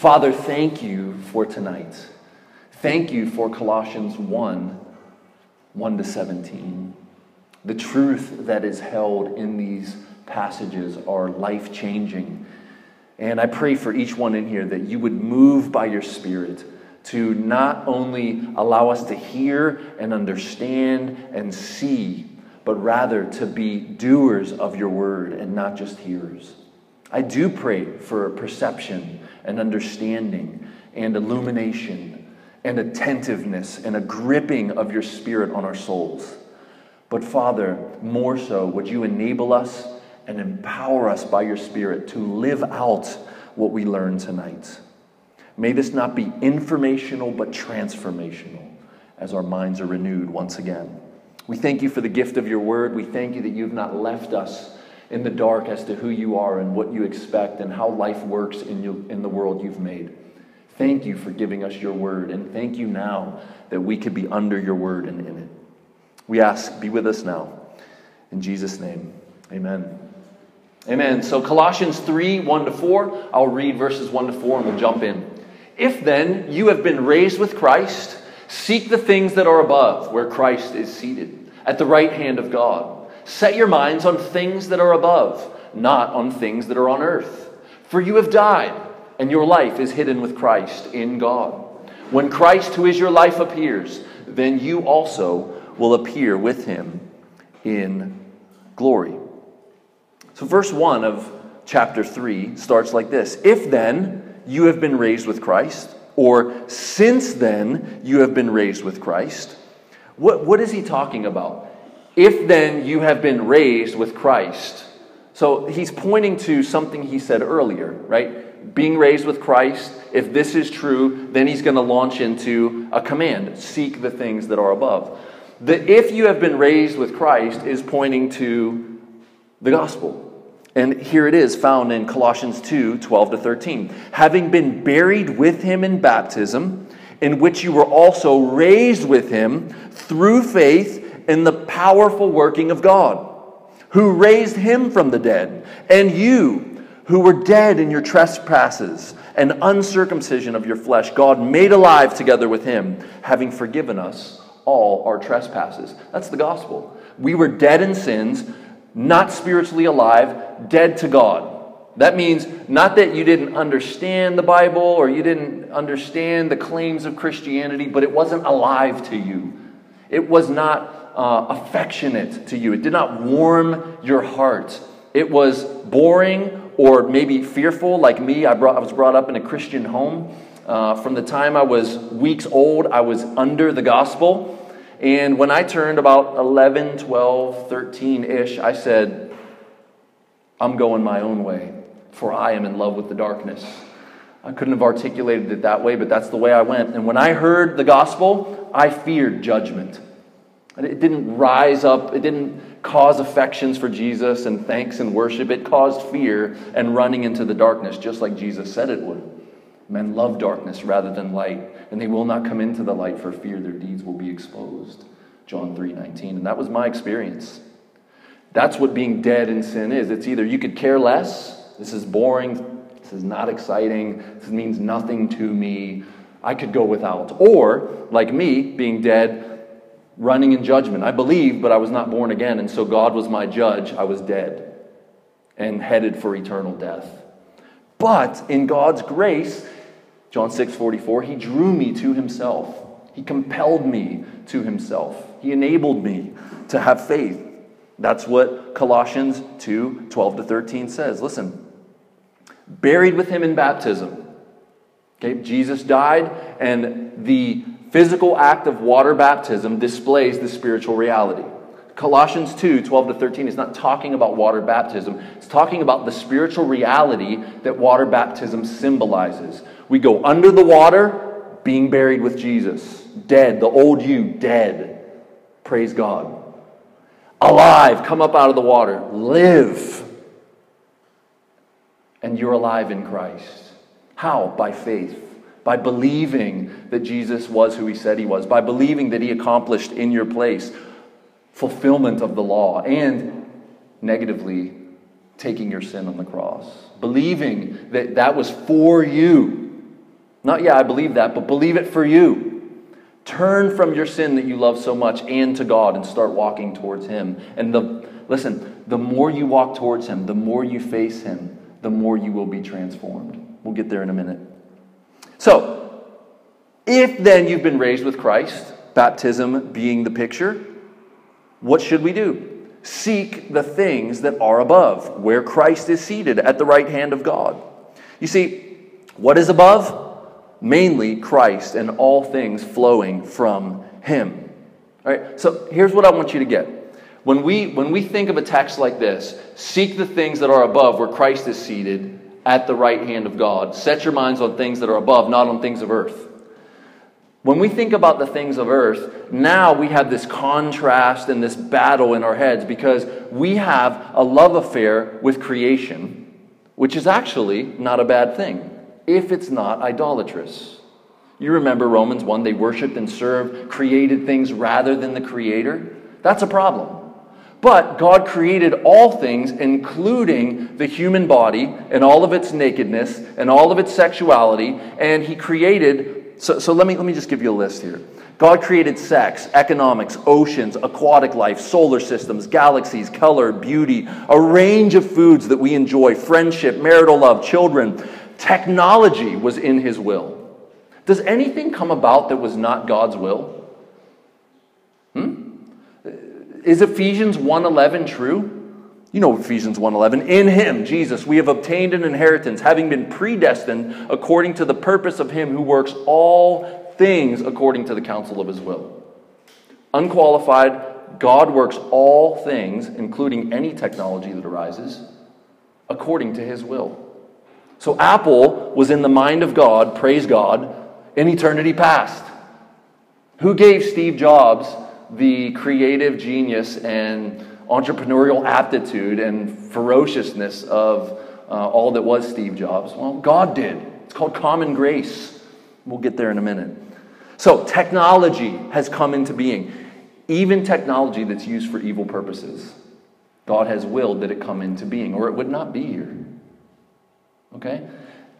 Father, thank you for tonight. Thank you for Colossians 1 1 to 17. The truth that is held in these passages are life changing. And I pray for each one in here that you would move by your Spirit to not only allow us to hear and understand and see, but rather to be doers of your word and not just hearers. I do pray for perception and understanding and illumination and attentiveness and a gripping of your spirit on our souls. But Father, more so, would you enable us and empower us by your Spirit to live out what we learn tonight? May this not be informational but transformational as our minds are renewed once again. We thank you for the gift of your word. We thank you that you've not left us in the dark as to who you are and what you expect and how life works in, you, in the world you've made. Thank you for giving us your word, and thank you now that we could be under your word and in it. We ask, be with us now. In Jesus' name, amen. Amen. So, Colossians 3 1 to 4, I'll read verses 1 to 4 and we'll jump in. If then you have been raised with Christ, seek the things that are above, where Christ is seated, at the right hand of God. Set your minds on things that are above, not on things that are on earth. For you have died and your life is hidden with Christ in God. When Christ, who is your life, appears, then you also will appear with him in glory. So, verse 1 of chapter 3 starts like this If then you have been raised with Christ, or since then you have been raised with Christ, what, what is he talking about? If then you have been raised with Christ. So, he's pointing to something he said earlier, right? being raised with Christ, if this is true, then he's going to launch into a command seek the things that are above. The if you have been raised with Christ is pointing to the gospel. And here it is found in Colossians 2 12 to 13. Having been buried with him in baptism, in which you were also raised with him through faith in the powerful working of God, who raised him from the dead, and you who were dead in your trespasses and uncircumcision of your flesh, God made alive together with him, having forgiven us all our trespasses. That's the gospel. We were dead in sins, not spiritually alive, dead to God. That means not that you didn't understand the Bible or you didn't understand the claims of Christianity, but it wasn't alive to you. It was not uh, affectionate to you. It did not warm your heart. It was boring or maybe fearful, like me. I, brought, I was brought up in a Christian home. Uh, from the time I was weeks old, I was under the gospel. And when I turned about 11, 12, 13 ish, I said, I'm going my own way, for I am in love with the darkness. I couldn't have articulated it that way, but that's the way I went. And when I heard the gospel, I feared judgment. It didn't rise up, it didn't cause affections for Jesus and thanks and worship. It caused fear and running into the darkness, just like Jesus said it would. Men love darkness rather than light, and they will not come into the light for fear their deeds will be exposed. John 3:19. And that was my experience. That's what being dead in sin is. It's either you could care less, this is boring, this is not exciting, this means nothing to me. I could go without. Or, like me, being dead, running in judgment. I believed, but I was not born again, and so God was my judge. I was dead and headed for eternal death. But in God's grace, John 6 44, He drew me to Himself. He compelled me to Himself. He enabled me to have faith. That's what Colossians 2 12 to 13 says. Listen, buried with Him in baptism. Okay, Jesus died, and the physical act of water baptism displays the spiritual reality. Colossians 2 12 to 13 is not talking about water baptism, it's talking about the spiritual reality that water baptism symbolizes. We go under the water, being buried with Jesus, dead, the old you, dead. Praise God. Alive, come up out of the water, live. And you're alive in Christ. How? By faith by believing that Jesus was who he said he was, by believing that he accomplished in your place fulfillment of the law, and negatively, taking your sin on the cross. Believing that that was for you, Not, yeah, I believe that, but believe it for you. Turn from your sin that you love so much and to God and start walking towards Him. And the, listen, the more you walk towards Him, the more you face Him, the more you will be transformed. We'll get there in a minute. So, if then you've been raised with Christ, baptism being the picture, what should we do? Seek the things that are above, where Christ is seated at the right hand of God. You see, what is above? Mainly Christ and all things flowing from Him. All right, so here's what I want you to get. When we, when we think of a text like this, seek the things that are above where Christ is seated at the right hand of God. Set your minds on things that are above, not on things of earth. When we think about the things of earth, now we have this contrast and this battle in our heads because we have a love affair with creation, which is actually not a bad thing if it's not idolatrous. You remember Romans 1, they worshiped and served created things rather than the creator. That's a problem. But God created all things, including the human body and all of its nakedness and all of its sexuality, and He created so, so let, me, let me just give you a list here. God created sex, economics, oceans, aquatic life, solar systems, galaxies, color, beauty, a range of foods that we enjoy, friendship, marital love, children. Technology was in his will. Does anything come about that was not God's will? Hmm? Is Ephesians 1:11 true? You know Ephesians 1:11, in him Jesus we have obtained an inheritance having been predestined according to the purpose of him who works all things according to the counsel of his will. Unqualified, God works all things including any technology that arises according to his will. So Apple was in the mind of God, praise God, in eternity past. Who gave Steve Jobs the creative genius and entrepreneurial aptitude and ferociousness of uh, all that was Steve Jobs? Well, God did. It's called common grace. We'll get there in a minute. So, technology has come into being, even technology that's used for evil purposes. God has willed that it come into being, or it would not be here. Okay?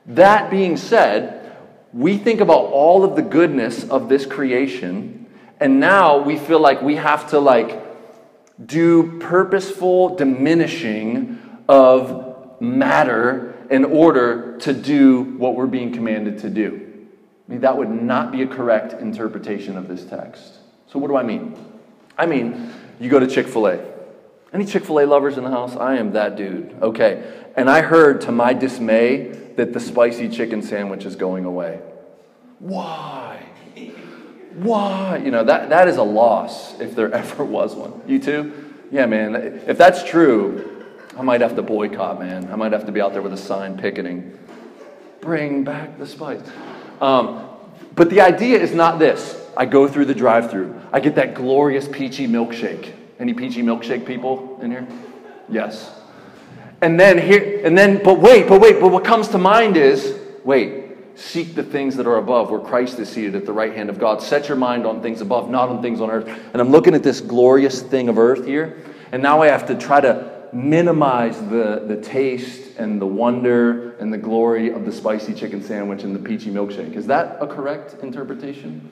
That being said, we think about all of the goodness of this creation, and now we feel like we have to, like, do purposeful diminishing of matter in order to do what we're being commanded to do. I mean, that would not be a correct interpretation of this text. So, what do I mean? I mean, you go to Chick fil A. Any Chick fil A lovers in the house? I am that dude. Okay. And I heard to my dismay that the spicy chicken sandwich is going away. Why? Why? You know, that, that is a loss if there ever was one. You too? Yeah, man. If that's true, I might have to boycott, man. I might have to be out there with a sign picketing. Bring back the spice. Um, but the idea is not this. I go through the drive through, I get that glorious peachy milkshake. Any peachy milkshake people in here? Yes. And then here, and then, but wait, but wait, but what comes to mind is wait, Seek the things that are above, where Christ is seated at the right hand of God. Set your mind on things above, not on things on earth. And I'm looking at this glorious thing of earth here, and now I have to try to minimize the, the taste and the wonder and the glory of the spicy chicken sandwich and the peachy milkshake. Is that a correct interpretation?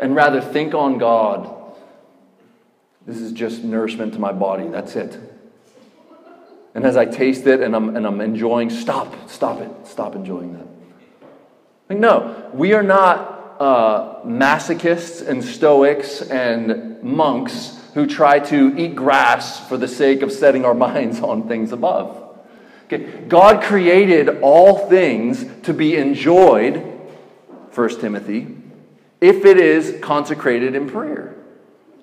And rather think on God. This is just nourishment to my body. That's it. And as I taste it and I'm, and I'm enjoying, stop, stop it, stop enjoying that. Like, no, we are not uh, masochists and stoics and monks who try to eat grass for the sake of setting our minds on things above. Okay. God created all things to be enjoyed, 1 Timothy, if it is consecrated in prayer.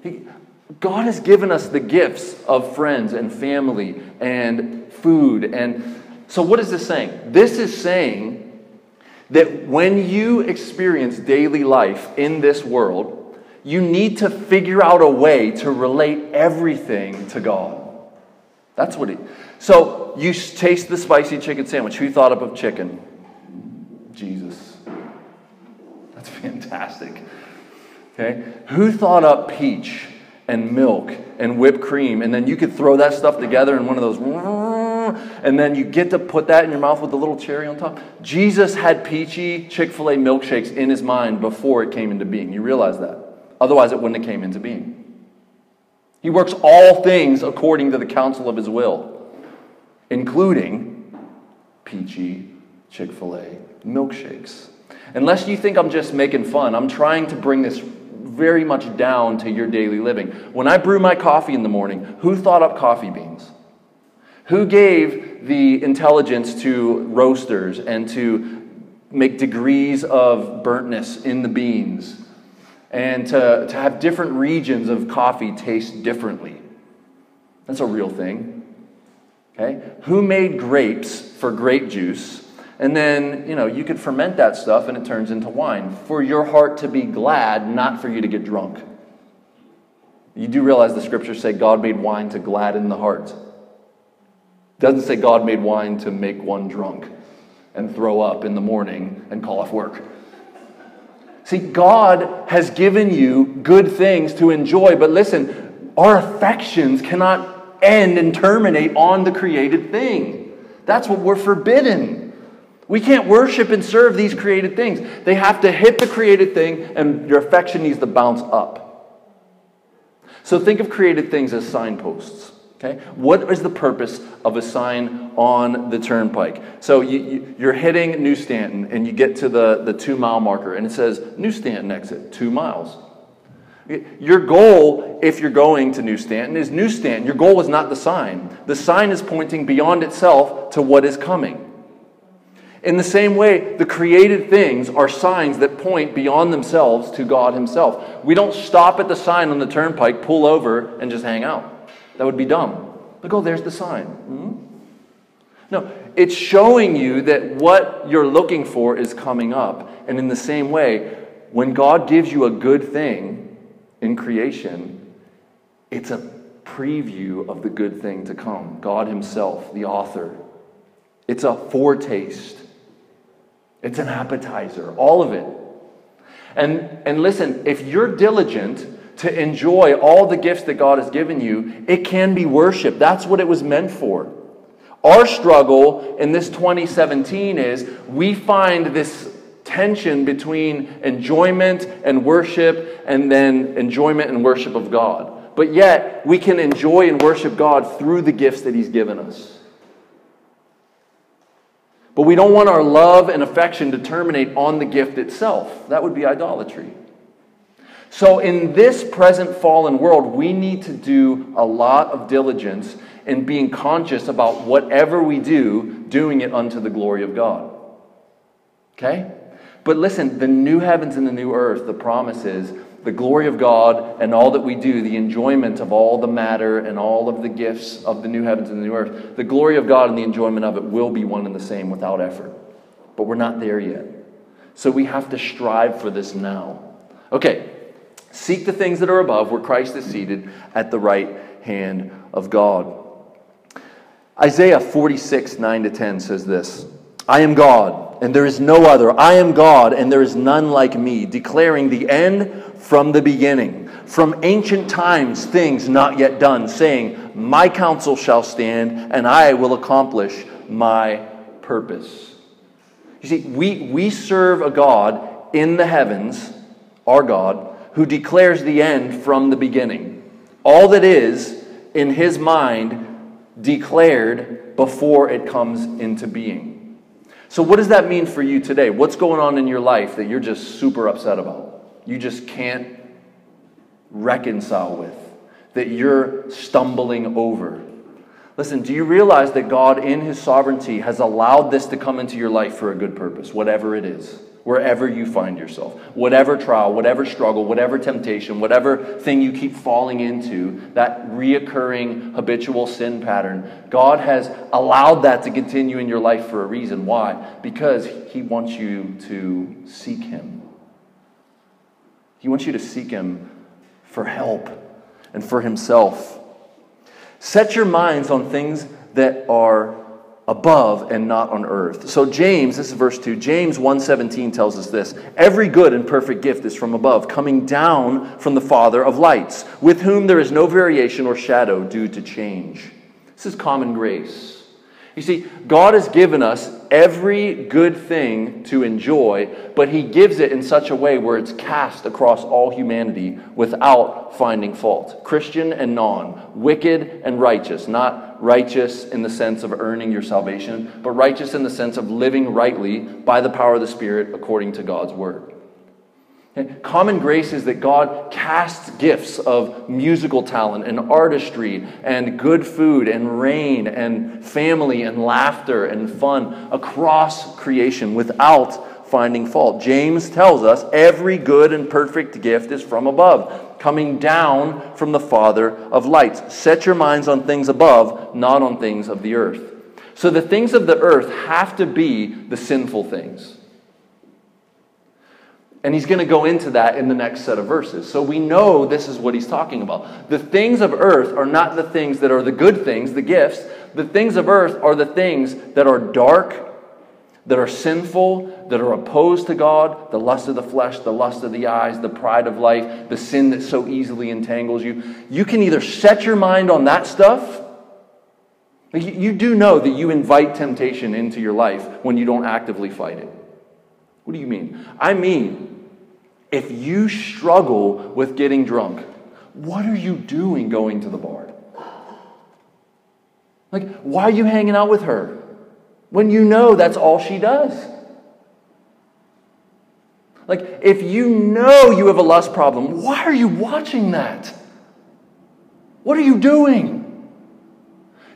He, God has given us the gifts of friends and family and food. And so, what is this saying? This is saying that when you experience daily life in this world, you need to figure out a way to relate everything to God. That's what he. So you taste the spicy chicken sandwich. Who thought up of chicken? Jesus. That's fantastic. Okay? Who thought up peach and milk and whipped cream? And then you could throw that stuff together in one of those and then you get to put that in your mouth with the little cherry on top. Jesus had peachy Chick fil A milkshakes in his mind before it came into being. You realize that? Otherwise, it wouldn't have came into being. He works all things according to the counsel of his will, including peachy Chick fil A milkshakes. Unless you think I'm just making fun, I'm trying to bring this very much down to your daily living. When I brew my coffee in the morning, who thought up coffee beans? Who gave the intelligence to roasters and to make degrees of burntness in the beans and to, to have different regions of coffee taste differently? That's a real thing. Okay? Who made grapes for grape juice and then, you know, you could ferment that stuff and it turns into wine for your heart to be glad, not for you to get drunk. You do realize the scriptures say God made wine to gladden the heart. Doesn't say God made wine to make one drunk and throw up in the morning and call off work. See, God has given you good things to enjoy, but listen, our affections cannot end and terminate on the created thing. That's what we're forbidden. We can't worship and serve these created things. They have to hit the created thing, and your affection needs to bounce up. So think of created things as signposts. Okay? What is the purpose of a sign on the turnpike? So you, you, are hitting New Stanton, and you get to the, the two mile marker, and it says New Stanton exit, two miles. Your goal, if you're going to New Stanton, is New Stanton. Your goal is not the sign. The sign is pointing beyond itself to what is coming. In the same way, the created things are signs that point beyond themselves to God Himself. We don't stop at the sign on the turnpike, pull over, and just hang out. That would be dumb. Look, oh, there's the sign. Hmm? No, it's showing you that what you're looking for is coming up. And in the same way, when God gives you a good thing in creation, it's a preview of the good thing to come. God Himself, the author. It's a foretaste it's an appetizer, all of it. And, and listen, if you're diligent to enjoy all the gifts that God has given you, it can be worship. That's what it was meant for. Our struggle in this 2017 is we find this tension between enjoyment and worship and then enjoyment and worship of God. But yet, we can enjoy and worship God through the gifts that He's given us. But we don't want our love and affection to terminate on the gift itself. That would be idolatry. So, in this present fallen world, we need to do a lot of diligence in being conscious about whatever we do, doing it unto the glory of God. Okay? But listen, the new heavens and the new earth, the promise is the glory of God and all that we do, the enjoyment of all the matter and all of the gifts of the new heavens and the new earth, the glory of God and the enjoyment of it will be one and the same without effort. But we're not there yet. So we have to strive for this now. Okay, seek the things that are above where Christ is seated at the right hand of God. Isaiah 46, 9 to 10 says this I am God, and there is no other. I am God, and there is none like me, declaring the end from the beginning, from ancient times, things not yet done, saying, My counsel shall stand, and I will accomplish my purpose. You see, we, we serve a God in the heavens, our God, who declares the end from the beginning. All that is in his mind declared before it comes into being. So, what does that mean for you today? What's going on in your life that you're just super upset about? you just can't reconcile with, that you're stumbling over. Listen, do you realize that God, in His sovereignty, has allowed this to come into your life for a good purpose, whatever it is, wherever you find yourself? Whatever trial, whatever struggle, whatever temptation, whatever thing you keep falling into, that reoccurring habitual sin pattern, God has allowed that to continue in your life for a reason. Why? Because He wants you to seek Him. He wants you to seek Him for help and for Himself. Set your minds on things that are above and not on earth. So James, this is verse 2. James 1:17 tells us this. Every good and perfect gift is from above, coming down from the Father of lights, with whom there is no variation or shadow due to change. This is common grace. You see, God has given us every good thing to enjoy, but He gives it in such a way where it's cast across all humanity without finding fault. Christian and non, wicked and righteous, not righteous in the sense of earning your salvation, but righteous in the sense of living rightly by the power of the Spirit according to God's Word. Common grace is that God casts gifts of musical talent and artistry and good food and rain and family and laughter and fun across creation without finding fault. James tells us every good and perfect gift is from above, coming down from the Father of lights. Set your minds on things above, not on things of the earth. So the things of the earth have to be the sinful things. And he's going to go into that in the next set of verses. So we know this is what he's talking about. The things of earth are not the things that are the good things, the gifts. The things of earth are the things that are dark, that are sinful, that are opposed to God the lust of the flesh, the lust of the eyes, the pride of life, the sin that so easily entangles you. You can either set your mind on that stuff. You do know that you invite temptation into your life when you don't actively fight it. What do you mean? I mean, if you struggle with getting drunk, what are you doing going to the bar? Like, why are you hanging out with her when you know that's all she does? Like, if you know you have a lust problem, why are you watching that? What are you doing?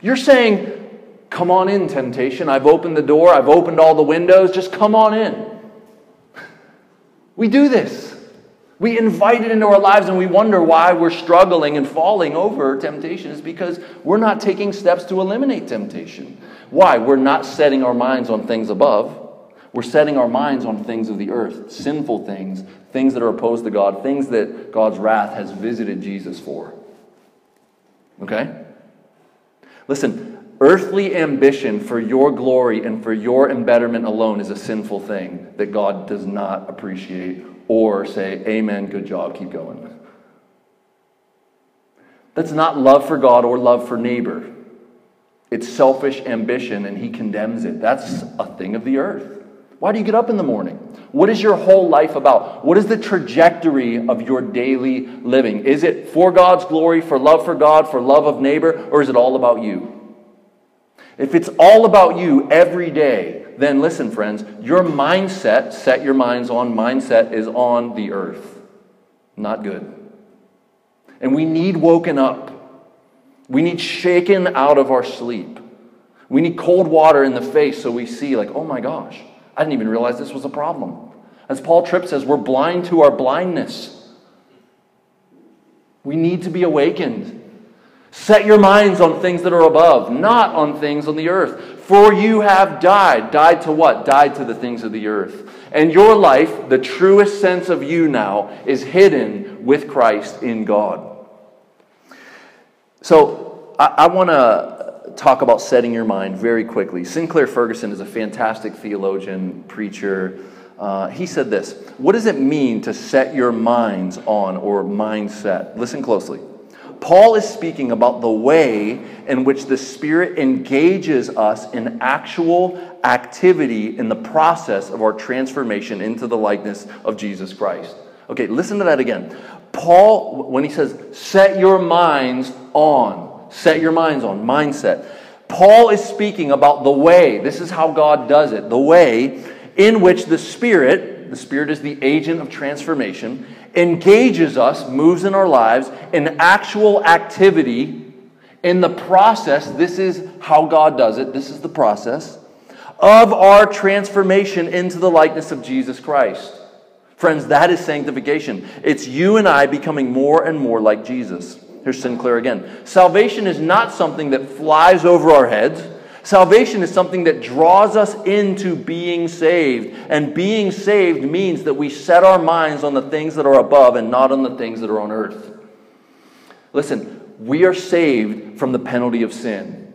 You're saying, Come on in, temptation. I've opened the door, I've opened all the windows, just come on in. We do this. We invite it into our lives and we wonder why we're struggling and falling over temptation is because we're not taking steps to eliminate temptation. Why? We're not setting our minds on things above. We're setting our minds on things of the earth, sinful things, things that are opposed to God, things that God's wrath has visited Jesus for. Okay? Listen, earthly ambition for your glory and for your embetterment alone is a sinful thing that God does not appreciate or say, Amen, good job, keep going. That's not love for God or love for neighbor. It's selfish ambition, and he condemns it. That's a thing of the earth. Why do you get up in the morning? What is your whole life about? What is the trajectory of your daily living? Is it for God's glory, for love for God, for love of neighbor, or is it all about you? If it's all about you every day, then listen, friends, your mindset, set your minds on, mindset is on the earth. Not good. And we need woken up. We need shaken out of our sleep. We need cold water in the face so we see, like, oh my gosh, I didn't even realize this was a problem. As Paul Tripp says, we're blind to our blindness. We need to be awakened. Set your minds on things that are above, not on things on the earth. For you have died. Died to what? Died to the things of the earth. And your life, the truest sense of you now, is hidden with Christ in God. So I, I want to talk about setting your mind very quickly. Sinclair Ferguson is a fantastic theologian, preacher. Uh, he said this What does it mean to set your minds on or mindset? Listen closely. Paul is speaking about the way in which the Spirit engages us in actual activity in the process of our transformation into the likeness of Jesus Christ. Okay, listen to that again. Paul, when he says, set your minds on, set your minds on, mindset. Paul is speaking about the way, this is how God does it, the way in which the Spirit, the Spirit is the agent of transformation, engages us, moves in our lives in actual activity. In the process, this is how God does it, this is the process of our transformation into the likeness of Jesus Christ. Friends, that is sanctification. It's you and I becoming more and more like Jesus. Here's Sinclair again. Salvation is not something that flies over our heads. Salvation is something that draws us into being saved. And being saved means that we set our minds on the things that are above and not on the things that are on earth. Listen, we are saved from the penalty of sin.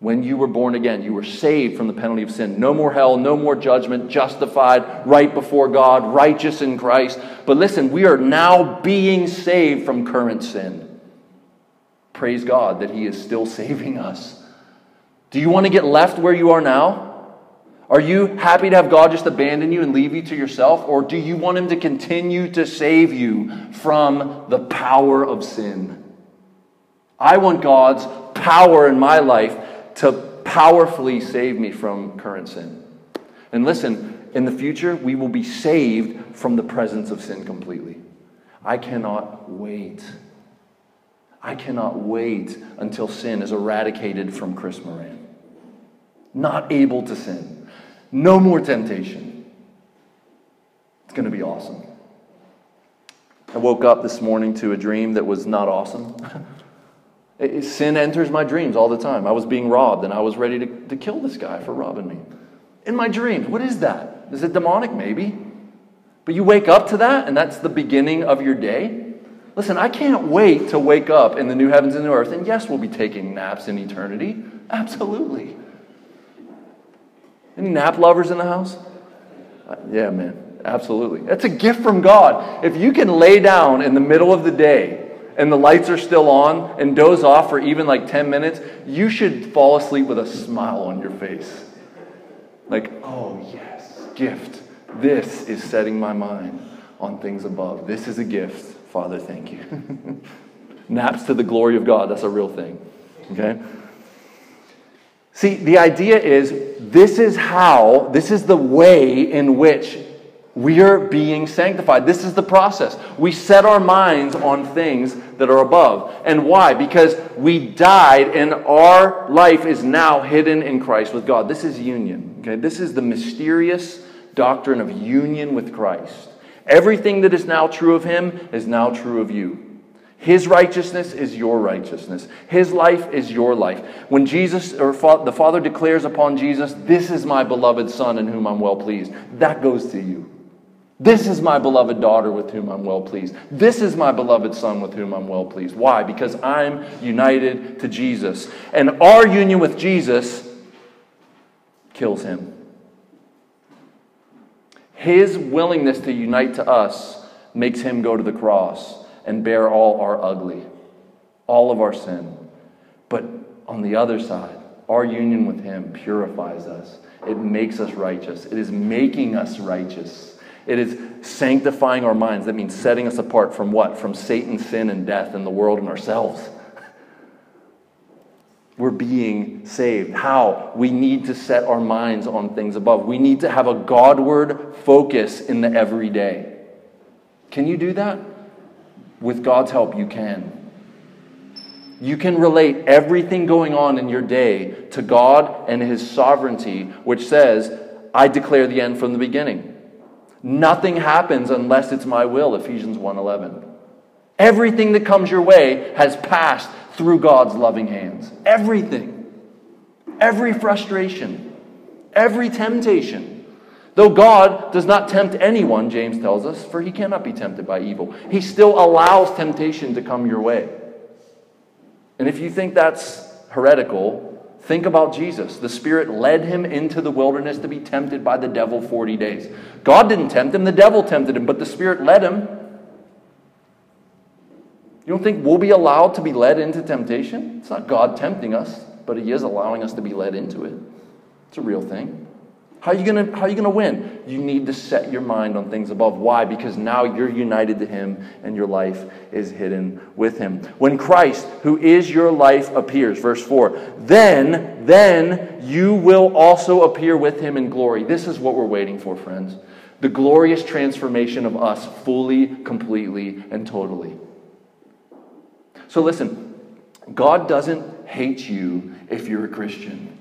When you were born again, you were saved from the penalty of sin. No more hell, no more judgment, justified right before God, righteous in Christ. But listen, we are now being saved from current sin. Praise God that He is still saving us. Do you want to get left where you are now? Are you happy to have God just abandon you and leave you to yourself? Or do you want Him to continue to save you from the power of sin? I want God's power in my life to powerfully save me from current sin. And listen, in the future, we will be saved from the presence of sin completely. I cannot wait. I cannot wait until sin is eradicated from Chris Moran not able to sin. No more temptation. It's going to be awesome. I woke up this morning to a dream that was not awesome. sin enters my dreams all the time. I was being robbed and I was ready to, to kill this guy for robbing me. In my dreams. What is that? Is it demonic? Maybe. But you wake up to that and that's the beginning of your day. Listen, I can't wait to wake up in the new heavens and new earth. And yes, we'll be taking naps in eternity. Absolutely. Any nap lovers in the house? Yeah, man, absolutely. That's a gift from God. If you can lay down in the middle of the day and the lights are still on and doze off for even like 10 minutes, you should fall asleep with a smile on your face. Like, oh, yes, gift. This is setting my mind on things above. This is a gift. Father, thank you. Naps to the glory of God. That's a real thing. Okay? See, the idea is this is how, this is the way in which we are being sanctified. This is the process. We set our minds on things that are above. And why? Because we died and our life is now hidden in Christ with God. This is union. Okay? This is the mysterious doctrine of union with Christ. Everything that is now true of him is now true of you. His righteousness is your righteousness. His life is your life. When Jesus or the Father declares upon Jesus, This is my beloved Son in whom I'm well pleased, that goes to you. This is my beloved daughter with whom I'm well pleased. This is my beloved son with whom I'm well pleased. Why? Because I'm united to Jesus. And our union with Jesus kills him. His willingness to unite to us makes him go to the cross and bear all our ugly, all of our sin. But on the other side, our union with Him purifies us. It makes us righteous. It is making us righteous. It is sanctifying our minds. That means setting us apart from what? From Satan, sin, and death and the world and ourselves. We're being saved. How? We need to set our minds on things above. We need to have a Godward focus in the everyday. Can you do that? With God's help, you can. You can relate everything going on in your day to God and His sovereignty, which says, I declare the end from the beginning. Nothing happens unless it's my will, Ephesians 1:11. Everything that comes your way has passed through God's loving hands. Everything. Every frustration, every temptation, Though God does not tempt anyone, James tells us, for he cannot be tempted by evil, he still allows temptation to come your way. And if you think that's heretical, think about Jesus. The Spirit led him into the wilderness to be tempted by the devil 40 days. God didn't tempt him, the devil tempted him, but the Spirit led him. You don't think we'll be allowed to be led into temptation? It's not God tempting us, but He is allowing us to be led into it. It's a real thing. How are you going to how are you to win? You need to set your mind on things above. Why? Because now you're united to him and your life is hidden with him. When Christ, who is your life, appears, verse 4, then then you will also appear with him in glory. This is what we're waiting for, friends. The glorious transformation of us fully, completely, and totally. So listen, God doesn't hate you if you're a Christian.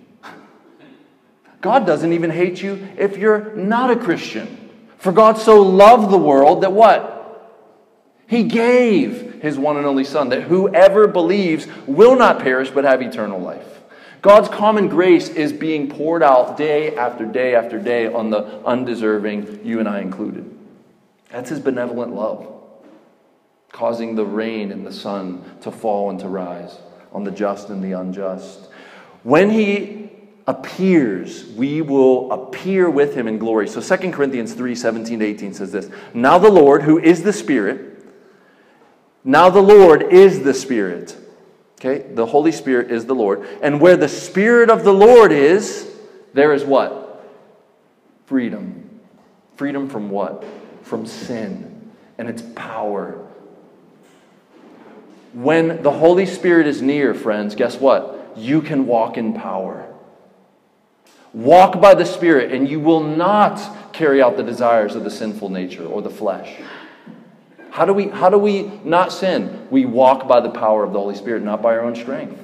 God doesn't even hate you if you're not a Christian. For God so loved the world that what? He gave his one and only Son, that whoever believes will not perish but have eternal life. God's common grace is being poured out day after day after day on the undeserving, you and I included. That's his benevolent love, causing the rain and the sun to fall and to rise on the just and the unjust. When he appears, we will appear with him in glory. So 2 Corinthians 3 17 to 18 says this Now the Lord, who is the Spirit, now the Lord is the Spirit. Okay? The Holy Spirit is the Lord. And where the Spirit of the Lord is, there is what? Freedom. Freedom from what? From sin and its power. When the Holy Spirit is near, friends, guess what? You can walk in power. Walk by the Spirit, and you will not carry out the desires of the sinful nature or the flesh. How do we, how do we not sin? We walk by the power of the Holy Spirit, not by our own strength.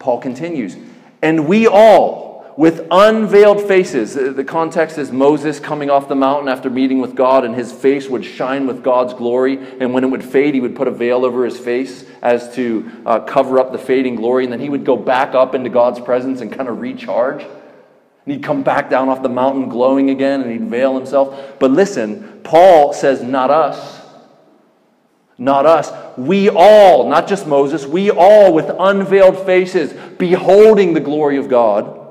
Paul continues, and we all, with unveiled faces. The context is Moses coming off the mountain after meeting with God, and his face would shine with God's glory. And when it would fade, he would put a veil over his face as to uh, cover up the fading glory. And then he would go back up into God's presence and kind of recharge. And he'd come back down off the mountain glowing again, and he'd veil himself. But listen, Paul says, Not us. Not us. We all, not just Moses, we all with unveiled faces, beholding the glory of God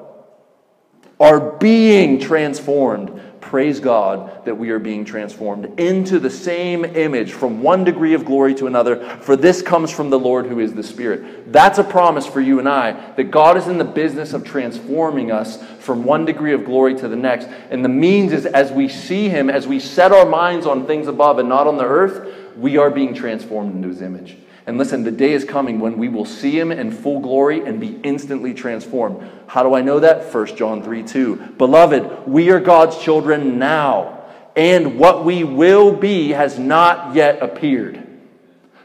are being transformed. Praise God that we are being transformed into the same image from one degree of glory to another, for this comes from the Lord who is the Spirit. That's a promise for you and I that God is in the business of transforming us from one degree of glory to the next. And the means is as we see Him, as we set our minds on things above and not on the earth, we are being transformed into His image. And listen, the day is coming when we will see him in full glory and be instantly transformed. How do I know that? 1 John 3 2. Beloved, we are God's children now, and what we will be has not yet appeared.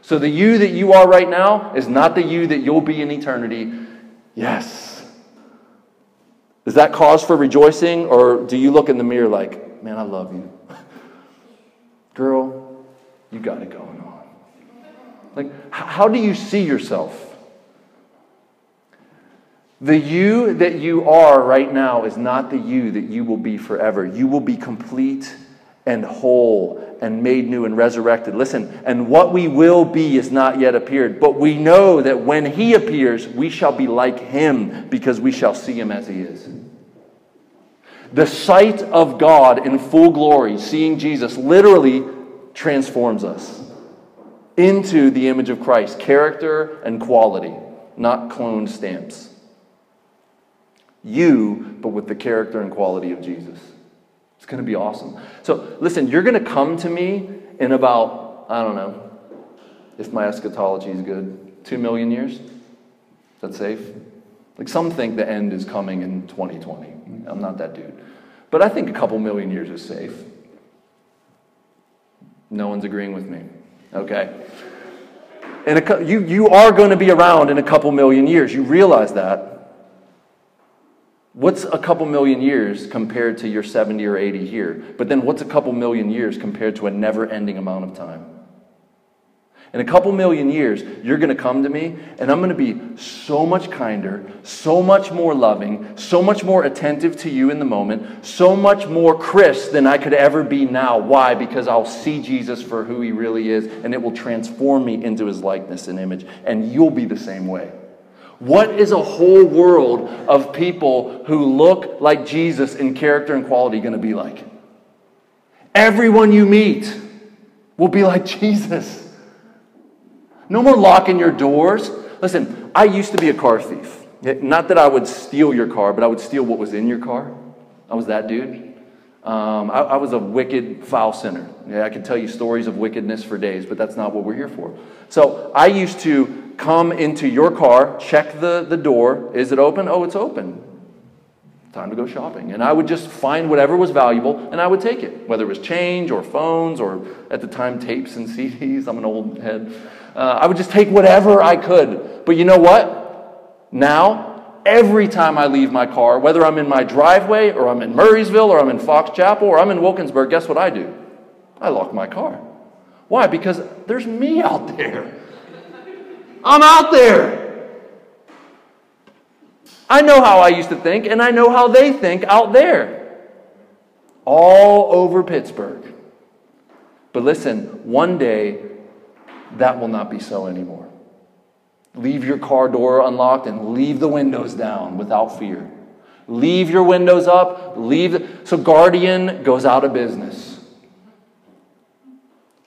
So the you that you are right now is not the you that you'll be in eternity. Yes. Is that cause for rejoicing, or do you look in the mirror like, man, I love you? Girl, you got it going. Like, how do you see yourself? The you that you are right now is not the you that you will be forever. You will be complete and whole and made new and resurrected. Listen, and what we will be is not yet appeared, but we know that when he appears, we shall be like him because we shall see him as he is. The sight of God in full glory, seeing Jesus, literally transforms us into the image of Christ character and quality, not cloned stamps. You, but with the character and quality of Jesus. It's going to be awesome. So, listen, you're going to come to me in about, I don't know, if my eschatology is good, two million years? Is that safe? Like some think the end is coming in 2020. I'm not that dude. But I think a couple million years is safe. No one's agreeing with me. Okay? And a, you, you are going to be around in a couple million years. You realize that. What's a couple million years compared to your 70 or 80 here? But then what's a couple million years compared to a never ending amount of time? In a couple million years, you're going to come to me, and I'm going to be so much kinder, so much more loving, so much more attentive to you in the moment, so much more Chris than I could ever be now. Why? Because I'll see Jesus for who he really is, and it will transform me into his likeness and image, and you'll be the same way. What is a whole world of people who look like Jesus in character and quality going to be like? Everyone you meet will be like Jesus. No more locking your doors. Listen, I used to be a car thief. Not that I would steal your car, but I would steal what was in your car. I was that dude. Um, I, I, was a wicked, foul sinner. Yeah, I can tell you stories of wickedness for days, but that's not what we're here for. So I used to come into your car, check the, the door. Is it open? Oh, it's open. Time to go shopping. And I would just find whatever was valuable and I would take it, whether it was change or phones or at the time tapes and CDs. I'm an old head. Uh, I would just take whatever I could. But you know what? Now, every time I leave my car, whether I'm in my driveway or I'm in Murrysville or I'm in Fox Chapel or I'm in Wilkinsburg, guess what I do? I lock my car. Why? Because there's me out there. I'm out there. I know how I used to think, and I know how they think out there. All over Pittsburgh. But listen, one day that will not be so anymore. Leave your car door unlocked and leave the windows down without fear. Leave your windows up. Leave. So Guardian goes out of business.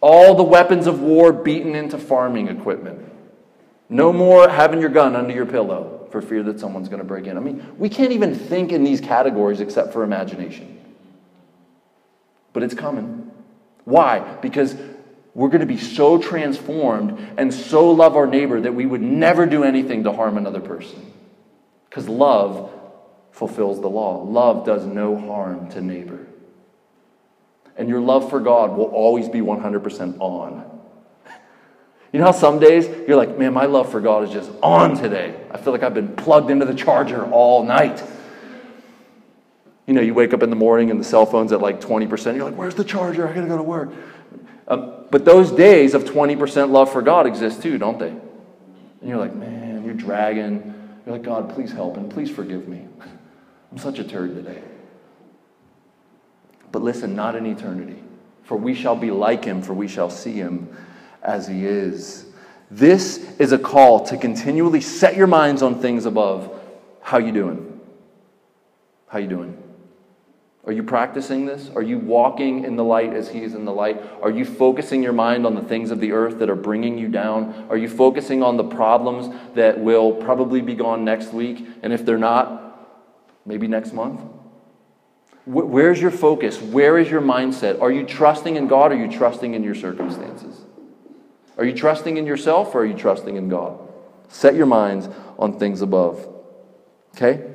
All the weapons of war beaten into farming equipment. No more having your gun under your pillow for fear that someone's going to break in. I mean, we can't even think in these categories except for imagination. But it's coming. Why? Because we're going to be so transformed and so love our neighbor that we would never do anything to harm another person. Because love fulfills the law. Love does no harm to neighbor. And your love for God will always be 100% on. You know how some days you're like, man, my love for God is just on today. I feel like I've been plugged into the charger all night. You know, you wake up in the morning and the cell phone's at like 20%. You're like, where's the charger? I gotta go to work. Um, but those days of 20% love for God exist too, don't they? And you're like, man, you're dragging. You're like, God, please help and please forgive me. I'm such a turd today. But listen, not in eternity. For we shall be like him, for we shall see him as he is. This is a call to continually set your minds on things above. How you doing? How you doing? Are you practicing this? Are you walking in the light as He is in the light? Are you focusing your mind on the things of the earth that are bringing you down? Are you focusing on the problems that will probably be gone next week? And if they're not, maybe next month? Where's your focus? Where is your mindset? Are you trusting in God or are you trusting in your circumstances? Are you trusting in yourself or are you trusting in God? Set your minds on things above. Okay?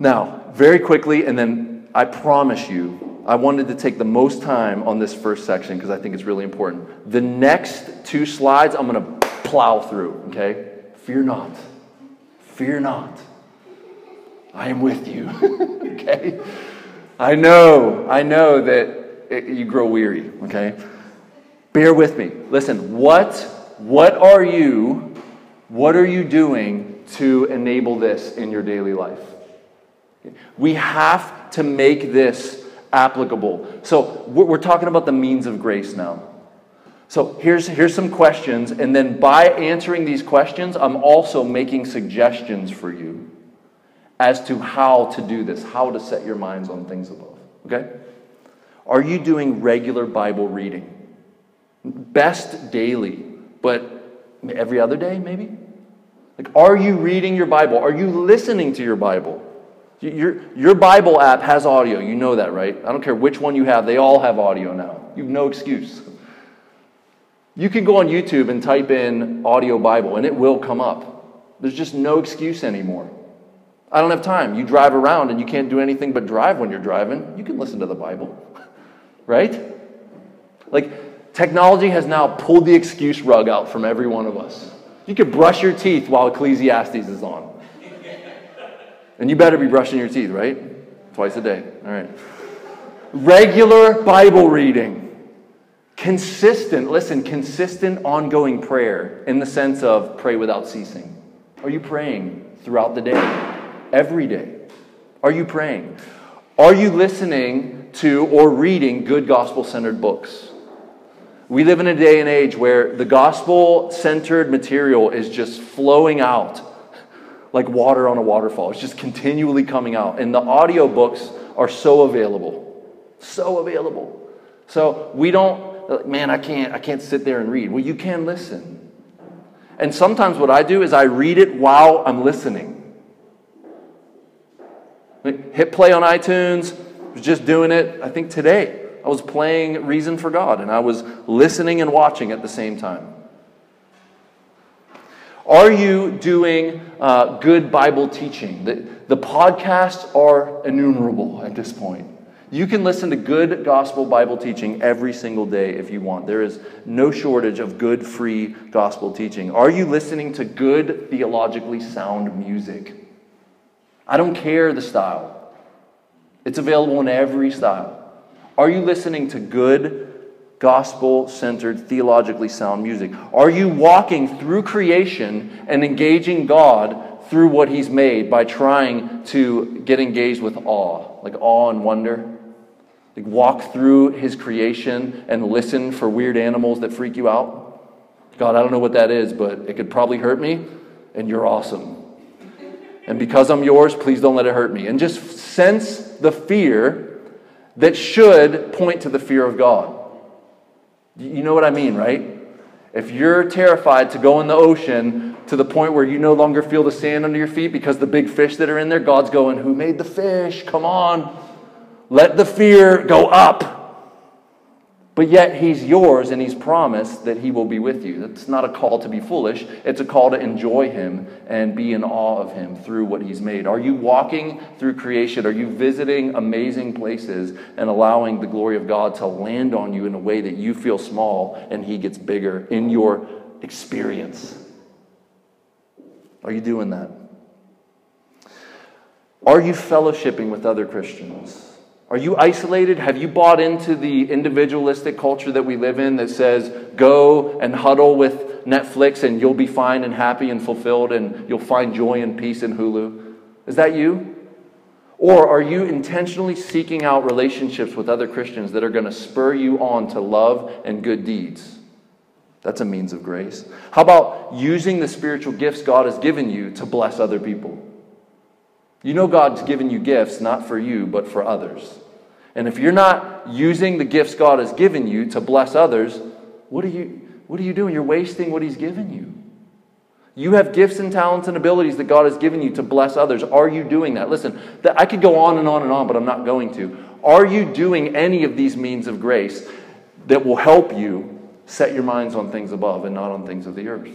Now, very quickly, and then I promise you, I wanted to take the most time on this first section because I think it's really important. The next two slides, I'm going to plow through, okay? Fear not. Fear not. I am with you, okay? I know, I know that it, you grow weary, okay? Bear with me. Listen, what, what are you, what are you doing to enable this in your daily life? We have to make this applicable. So we're talking about the means of grace now. So here's, here's some questions, and then by answering these questions, I'm also making suggestions for you as to how to do this, how to set your minds on things above. Okay? Are you doing regular Bible reading? Best daily, but every other day, maybe? Like, are you reading your Bible? Are you listening to your Bible? Your, your Bible app has audio. You know that, right? I don't care which one you have, they all have audio now. You have no excuse. You can go on YouTube and type in audio Bible, and it will come up. There's just no excuse anymore. I don't have time. You drive around and you can't do anything but drive when you're driving. You can listen to the Bible, right? Like, technology has now pulled the excuse rug out from every one of us. You could brush your teeth while Ecclesiastes is on. And you better be brushing your teeth, right? Twice a day. All right. Regular Bible reading. Consistent, listen, consistent ongoing prayer in the sense of pray without ceasing. Are you praying throughout the day? Every day? Are you praying? Are you listening to or reading good gospel centered books? We live in a day and age where the gospel centered material is just flowing out like water on a waterfall. It's just continually coming out. And the audiobooks are so available. So available. So we don't, man, I can't, I can't sit there and read. Well, you can listen. And sometimes what I do is I read it while I'm listening. Hit play on iTunes, was just doing it, I think today. I was playing Reason for God and I was listening and watching at the same time. Are you doing uh, good Bible teaching? The, the podcasts are innumerable at this point. You can listen to good gospel Bible teaching every single day if you want. There is no shortage of good, free gospel teaching. Are you listening to good, theologically sound music? I don't care the style, it's available in every style. Are you listening to good, gospel centered, theologically sound music? Are you walking through creation and engaging God through what He's made by trying to get engaged with awe, like awe and wonder? Like walk through His creation and listen for weird animals that freak you out? God, I don't know what that is, but it could probably hurt me, and you're awesome. And because I'm yours, please don't let it hurt me. And just sense the fear that should point to the fear of God. You know what I mean, right? If you're terrified to go in the ocean to the point where you no longer feel the sand under your feet because the big fish that are in there, God's going, Who made the fish? Come on. Let the fear go up. But yet, He's yours and He's promised that He will be with you. That's not a call to be foolish, it's a call to enjoy Him and be in awe of Him through what He's made. Are you walking through creation? Are you visiting amazing places and allowing the glory of God to land on you in a way that you feel small and He gets bigger in your experience? Are you doing that? Are you fellowshipping with other Christians? Are you isolated? Have you bought into the individualistic culture that we live in that says go and huddle with Netflix and you'll be fine and happy and fulfilled and you'll find joy and peace in Hulu? Is that you? Or are you intentionally seeking out relationships with other Christians that are going to spur you on to love and good deeds? That's a means of grace. How about using the spiritual gifts God has given you to bless other people? You know God's given you gifts not for you, but for others. And if you're not using the gifts God has given you to bless others, what are you, what are you doing? You're wasting what He's given you. You have gifts and talents and abilities that God has given you to bless others. Are you doing that? Listen, I could go on and on and on, but I'm not going to. Are you doing any of these means of grace that will help you set your minds on things above and not on things of the earth?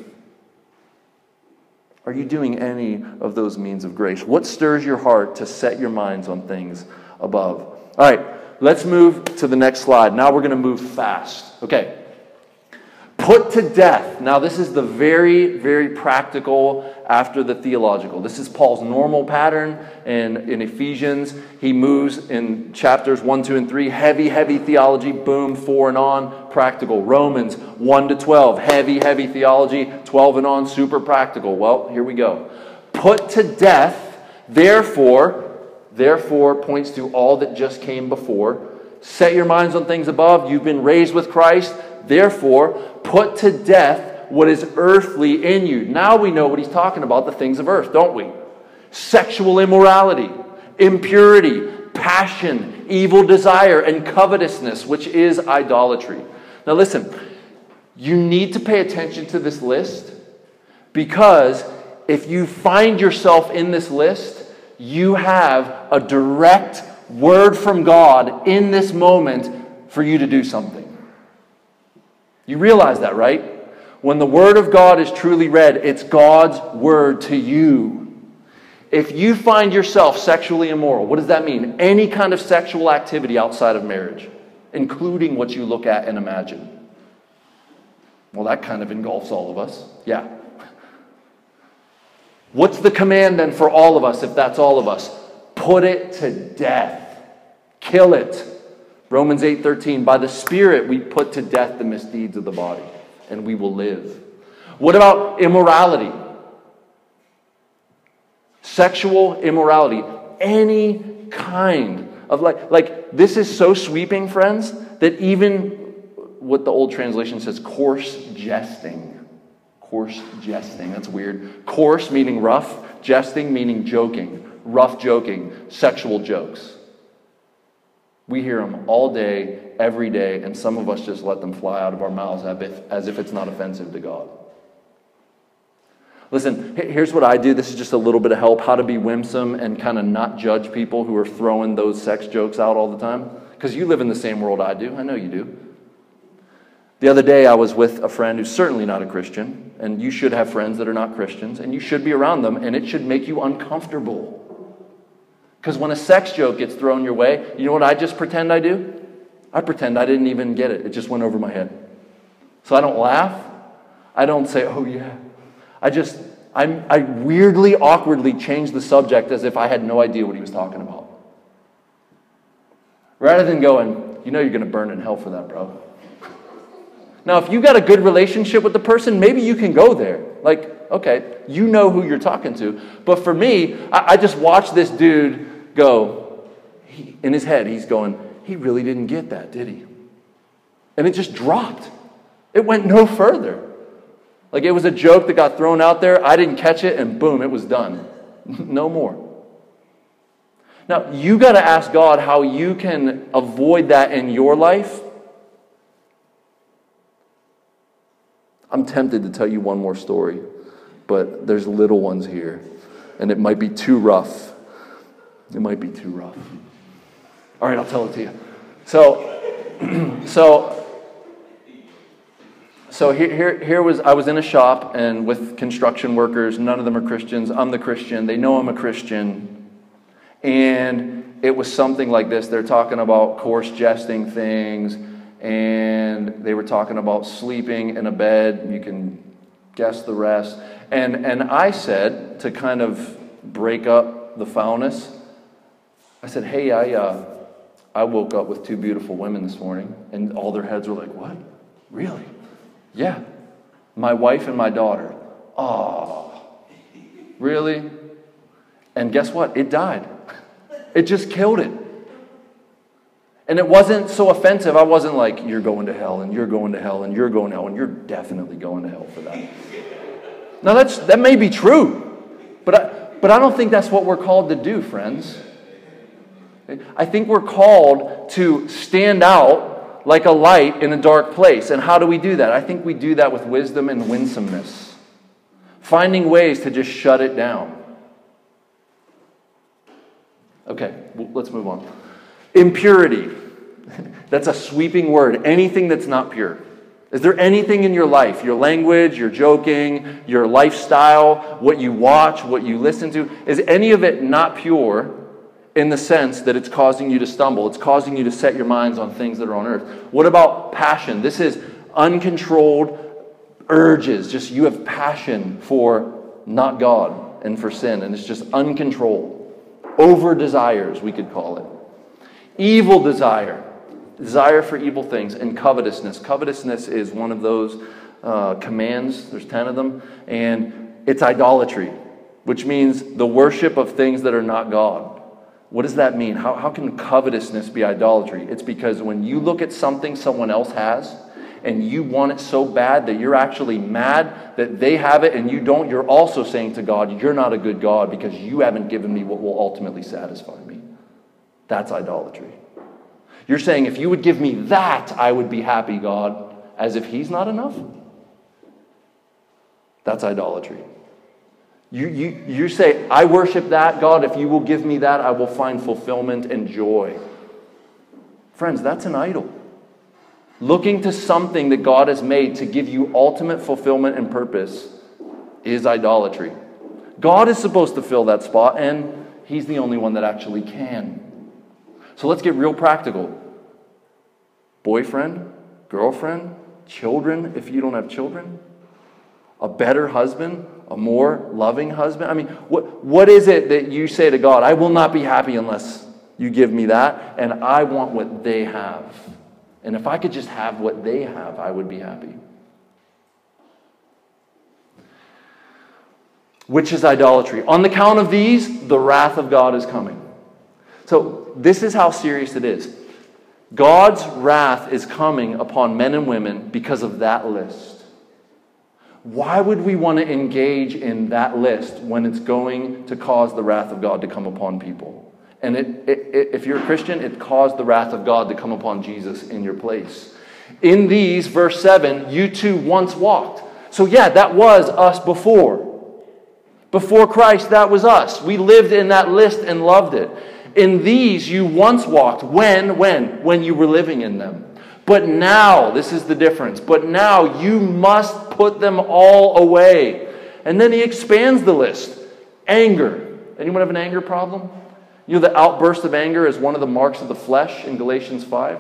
Are you doing any of those means of grace? What stirs your heart to set your minds on things above? All right, let's move to the next slide. Now we're going to move fast. Okay. Put to death. Now, this is the very, very practical after the theological. This is Paul's normal pattern in, in Ephesians. He moves in chapters 1, 2, and 3. Heavy, heavy theology, boom, 4 and on, practical. Romans 1 to 12. Heavy, heavy theology, 12 and on, super practical. Well, here we go. Put to death, therefore, therefore points to all that just came before. Set your minds on things above. You've been raised with Christ. Therefore, put to death what is earthly in you. Now we know what he's talking about the things of earth, don't we? Sexual immorality, impurity, passion, evil desire, and covetousness, which is idolatry. Now listen, you need to pay attention to this list because if you find yourself in this list, you have a direct word from God in this moment for you to do something. You realize that, right? When the Word of God is truly read, it's God's Word to you. If you find yourself sexually immoral, what does that mean? Any kind of sexual activity outside of marriage, including what you look at and imagine. Well, that kind of engulfs all of us. Yeah. What's the command then for all of us if that's all of us? Put it to death. Kill it. Romans 8:13 by the spirit we put to death the misdeeds of the body and we will live. What about immorality? Sexual immorality, any kind of like like this is so sweeping friends that even what the old translation says coarse jesting. Coarse jesting. That's weird. Coarse meaning rough, jesting meaning joking, rough joking, sexual jokes. We hear them all day, every day, and some of us just let them fly out of our mouths as if, it's not offensive to God. Listen, here's what I do. This is just a little bit of help how to be winsome and kind of not judge people who are throwing those sex jokes out all the time. Because you live in the same world I do. I know you do. The other day, I was with a friend who's certainly not a Christian, and you should have friends that are not Christians, and you should be around them, and it should make you uncomfortable. Because when a sex joke gets thrown your way, you know what I just pretend I do? I pretend I didn't even get it. It just went over my head. So I don't laugh. I don't say, oh, yeah. I just, I'm, I weirdly, awkwardly change the subject as if I had no idea what he was talking about. Rather than going, you know you're going to burn in hell for that, bro. Now, if you got a good relationship with the person, maybe you can go there. Like, okay, you know who you're talking to. But for me, I, I just watch this dude go, he, in his head, he's going, he really didn't get that, did he? And it just dropped. It went no further. Like it was a joke that got thrown out there. I didn't catch it, and boom, it was done. no more. Now, you got to ask God how you can avoid that in your life. I'm tempted to tell you one more story, but there's little ones here, and it might be too rough. It might be too rough. All right, I'll tell it to you. So, so so here, here, here was I was in a shop and with construction workers. None of them are Christians. I'm the Christian. They know I'm a Christian, and it was something like this. They're talking about coarse jesting things, and they were talking about sleeping in a bed. You can guess the rest. And and I said to kind of break up the foulness. I said, "Hey, I uh, I woke up with two beautiful women this morning," and all their heads were like, "What? Really?" Yeah. My wife and my daughter. Oh, really? And guess what? It died. It just killed it. And it wasn't so offensive. I wasn't like, you're going to hell and you're going to hell and you're going to hell and you're definitely going to hell for that. Now, that's, that may be true, but I, but I don't think that's what we're called to do, friends. I think we're called to stand out like a light in a dark place. And how do we do that? I think we do that with wisdom and winsomeness, finding ways to just shut it down. Okay, let's move on. Impurity. That's a sweeping word. Anything that's not pure. Is there anything in your life, your language, your joking, your lifestyle, what you watch, what you listen to, is any of it not pure? in the sense that it's causing you to stumble. It's causing you to set your minds on things that are on earth. What about passion? This is uncontrolled urges. Just you have passion for not God and for sin, and it's just uncontrolled. Over desires, we could call it. Evil desire, desire for evil things, and covetousness. Covetousness is one of those uh, commands, there's 10 of them, and it's idolatry, which means the worship of things that are not God. What does that mean? How, how can covetousness be idolatry? It's because when you look at something someone else has and you want it so bad that you're actually mad that they have it and you don't, you're also saying to God, You're not a good God because you haven't given me what will ultimately satisfy. That's idolatry. You're saying, If you would give me that, I would be happy, God, as if He's not enough? That's idolatry. You, you, you say, I worship that, God. If you will give me that, I will find fulfillment and joy. Friends, that's an idol. Looking to something that God has made to give you ultimate fulfillment and purpose is idolatry. God is supposed to fill that spot, and He's the only one that actually can. So let's get real practical. Boyfriend, girlfriend, children, if you don't have children, a better husband, a more loving husband? I mean, what, what is it that you say to God? I will not be happy unless you give me that, and I want what they have. And if I could just have what they have, I would be happy. Which is idolatry. On the count of these, the wrath of God is coming. So, this is how serious it is. God's wrath is coming upon men and women because of that list. Why would we want to engage in that list when it's going to cause the wrath of God to come upon people? And it, it, it, if you're a Christian, it caused the wrath of God to come upon Jesus in your place. In these, verse 7, you too once walked. So, yeah, that was us before. Before Christ, that was us. We lived in that list and loved it. In these, you once walked. When? When? When you were living in them. But now, this is the difference, but now you must put them all away. And then he expands the list anger. Anyone have an anger problem? You know, the outburst of anger is one of the marks of the flesh in Galatians 5.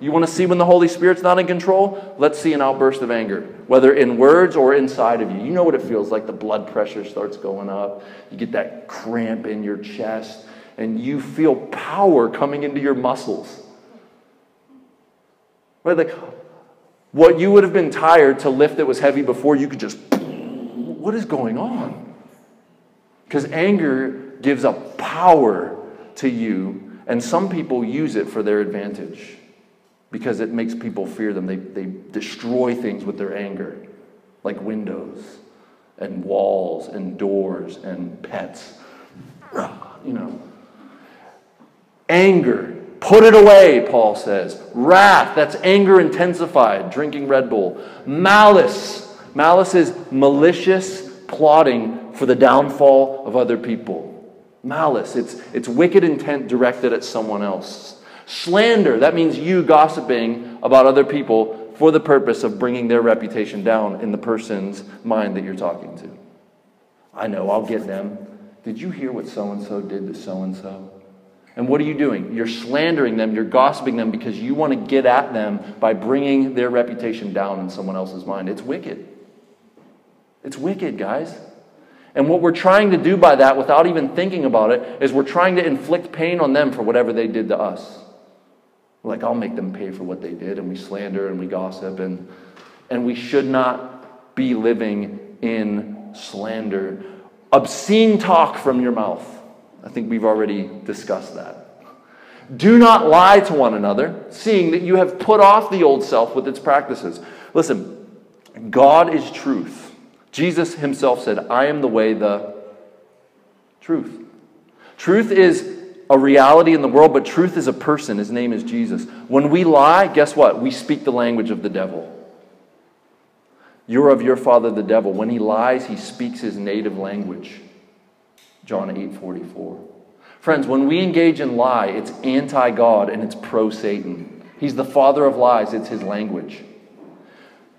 You want to see when the Holy Spirit's not in control? Let's see an outburst of anger, whether in words or inside of you. You know what it feels like. The blood pressure starts going up. You get that cramp in your chest, and you feel power coming into your muscles. Right? Like what you would have been tired to lift that was heavy before, you could just, what is going on? Because anger gives a power to you, and some people use it for their advantage because it makes people fear them. They, they destroy things with their anger, like windows and walls and doors and pets. You know. Anger Put it away, Paul says. Wrath, that's anger intensified, drinking Red Bull. Malice, malice is malicious plotting for the downfall of other people. Malice, it's, it's wicked intent directed at someone else. Slander, that means you gossiping about other people for the purpose of bringing their reputation down in the person's mind that you're talking to. I know, I'll get them. Did you hear what so and so did to so and so? And what are you doing? You're slandering them, you're gossiping them because you want to get at them by bringing their reputation down in someone else's mind. It's wicked. It's wicked, guys. And what we're trying to do by that, without even thinking about it, is we're trying to inflict pain on them for whatever they did to us. like, I'll make them pay for what they did, and we slander and we gossip, and, and we should not be living in slander. Obscene talk from your mouth. I think we've already discussed that. Do not lie to one another, seeing that you have put off the old self with its practices. Listen, God is truth. Jesus himself said, I am the way, the truth. Truth is a reality in the world, but truth is a person. His name is Jesus. When we lie, guess what? We speak the language of the devil. You're of your father, the devil. When he lies, he speaks his native language. John 8 44. Friends, when we engage in lie, it's anti God and it's pro Satan. He's the father of lies, it's his language.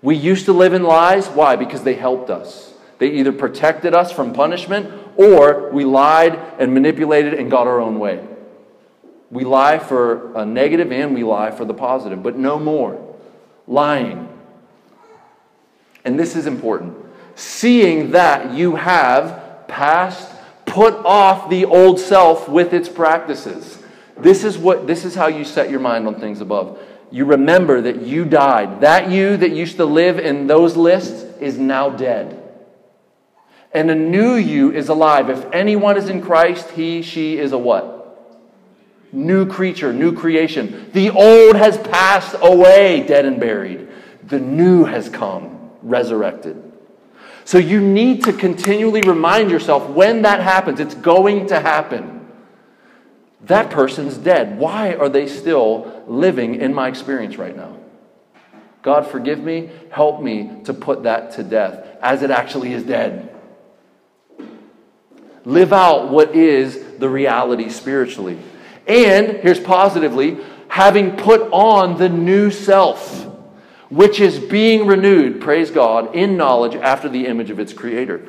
We used to live in lies. Why? Because they helped us. They either protected us from punishment or we lied and manipulated and got our own way. We lie for a negative and we lie for the positive, but no more. Lying. And this is important. Seeing that you have passed, put off the old self with its practices. This is what this is how you set your mind on things above you remember that you died. That you that used to live in those lists is now dead. And a new you is alive. If anyone is in Christ, he, she is a what? New creature, new creation. The old has passed away, dead and buried. The new has come, resurrected. So you need to continually remind yourself when that happens, it's going to happen. That person's dead. Why are they still living in my experience right now? God, forgive me. Help me to put that to death as it actually is dead. Live out what is the reality spiritually. And here's positively having put on the new self, which is being renewed, praise God, in knowledge after the image of its creator.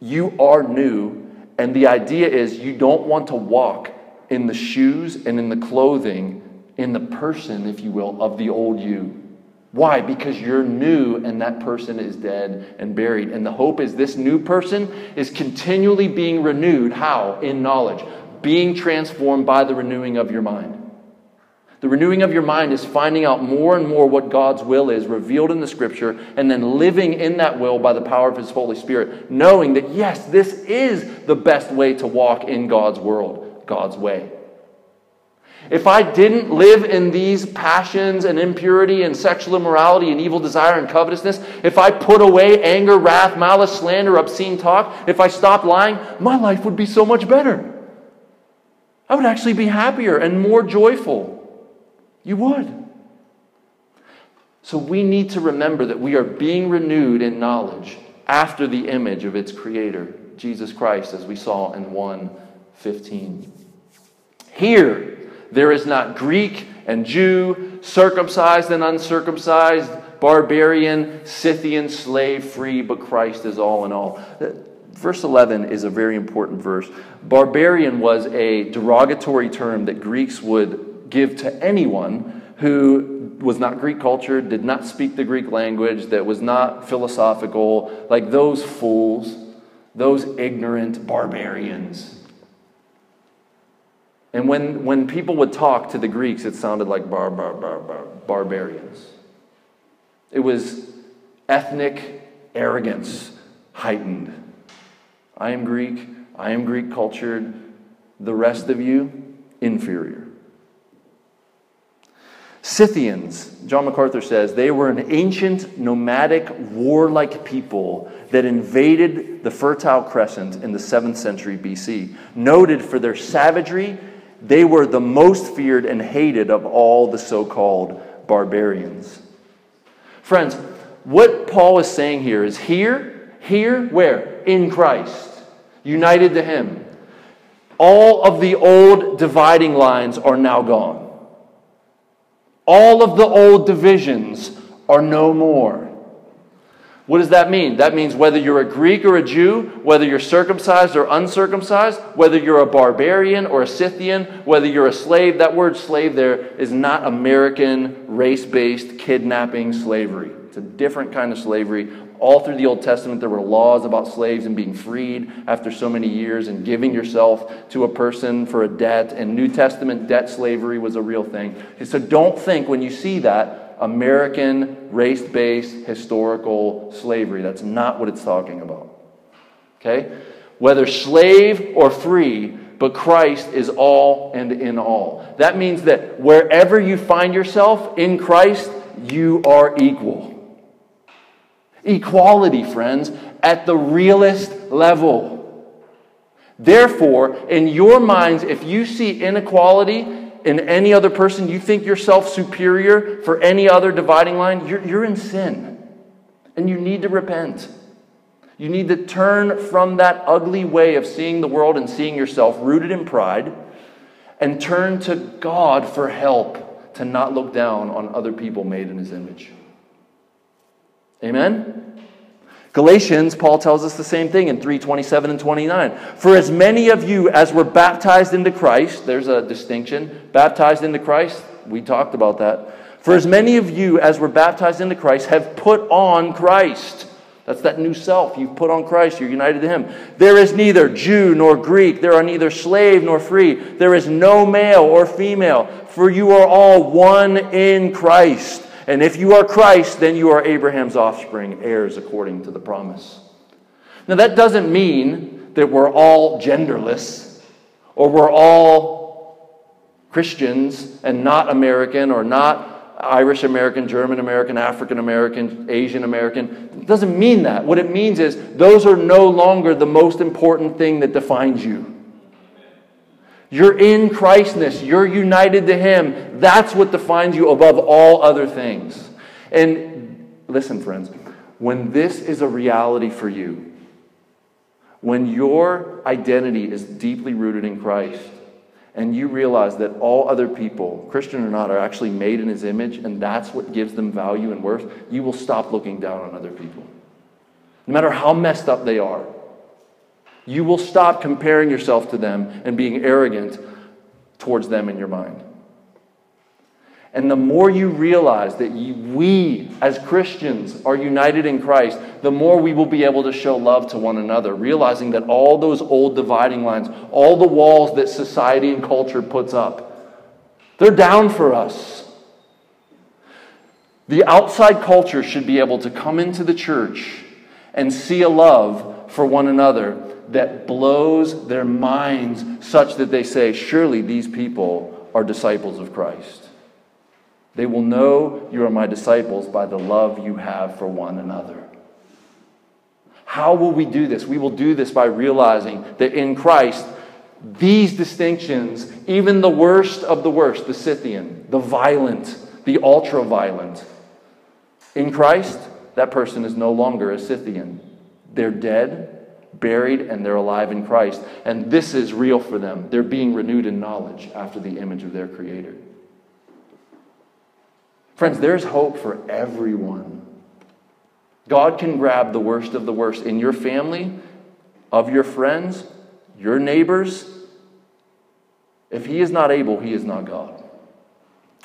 You are new, and the idea is you don't want to walk in the shoes and in the clothing, in the person, if you will, of the old you. Why? Because you're new and that person is dead and buried. And the hope is this new person is continually being renewed. How? In knowledge, being transformed by the renewing of your mind. The renewing of your mind is finding out more and more what God's will is revealed in the scripture and then living in that will by the power of His Holy Spirit, knowing that, yes, this is the best way to walk in God's world. God's way. If I didn't live in these passions and impurity and sexual immorality and evil desire and covetousness, if I put away anger, wrath, malice, slander, obscene talk, if I stopped lying, my life would be so much better. I would actually be happier and more joyful. You would. So we need to remember that we are being renewed in knowledge after the image of its creator, Jesus Christ, as we saw in 1 15. Here, there is not Greek and Jew, circumcised and uncircumcised, barbarian, Scythian, slave, free, but Christ is all in all. Uh, verse 11 is a very important verse. Barbarian was a derogatory term that Greeks would give to anyone who was not Greek culture, did not speak the Greek language, that was not philosophical, like those fools, those ignorant barbarians. And when, when people would talk to the Greeks, it sounded like bar, bar, bar, bar, barbarians. It was ethnic arrogance heightened. I am Greek. I am Greek cultured. The rest of you, inferior. Scythians, John MacArthur says, they were an ancient, nomadic, warlike people that invaded the Fertile Crescent in the 7th century BC, noted for their savagery They were the most feared and hated of all the so called barbarians. Friends, what Paul is saying here is here, here, where? In Christ, united to Him. All of the old dividing lines are now gone. All of the old divisions are no more. What does that mean? That means whether you're a Greek or a Jew, whether you're circumcised or uncircumcised, whether you're a barbarian or a Scythian, whether you're a slave, that word slave there is not American race based kidnapping slavery. A different kind of slavery. All through the Old Testament, there were laws about slaves and being freed after so many years and giving yourself to a person for a debt. And New Testament debt slavery was a real thing. So don't think when you see that, American race based historical slavery. That's not what it's talking about. Okay? Whether slave or free, but Christ is all and in all. That means that wherever you find yourself in Christ, you are equal. Equality, friends, at the realest level. Therefore, in your minds, if you see inequality in any other person, you think yourself superior for any other dividing line, you're, you're in sin. And you need to repent. You need to turn from that ugly way of seeing the world and seeing yourself rooted in pride and turn to God for help to not look down on other people made in his image. Amen? Galatians, Paul tells us the same thing in 327 and 29. For as many of you as were baptized into Christ, there's a distinction. Baptized into Christ, we talked about that. For as many of you as were baptized into Christ have put on Christ. That's that new self. You've put on Christ. You're united to Him. There is neither Jew nor Greek. There are neither slave nor free. There is no male or female. For you are all one in Christ. And if you are Christ, then you are Abraham's offspring, heirs according to the promise. Now, that doesn't mean that we're all genderless or we're all Christians and not American or not Irish American, German American, African American, Asian American. It doesn't mean that. What it means is those are no longer the most important thing that defines you. You're in Christness. You're united to Him. That's what defines you above all other things. And listen, friends, when this is a reality for you, when your identity is deeply rooted in Christ, and you realize that all other people, Christian or not, are actually made in His image, and that's what gives them value and worth, you will stop looking down on other people. No matter how messed up they are. You will stop comparing yourself to them and being arrogant towards them in your mind. And the more you realize that we, as Christians, are united in Christ, the more we will be able to show love to one another, realizing that all those old dividing lines, all the walls that society and culture puts up, they're down for us. The outside culture should be able to come into the church and see a love for one another that blows their minds such that they say, Surely these people are disciples of Christ. They will know you are my disciples by the love you have for one another. How will we do this? We will do this by realizing that in Christ, these distinctions, even the worst of the worst, the Scythian, the violent, the ultra violent, in Christ, that person is no longer a Scythian. They're dead, buried and they're alive in Christ. And this is real for them. They're being renewed in knowledge after the image of their Creator. Friends, there's hope for everyone. God can grab the worst of the worst in your family, of your friends, your neighbors. If He is not able, He is not God.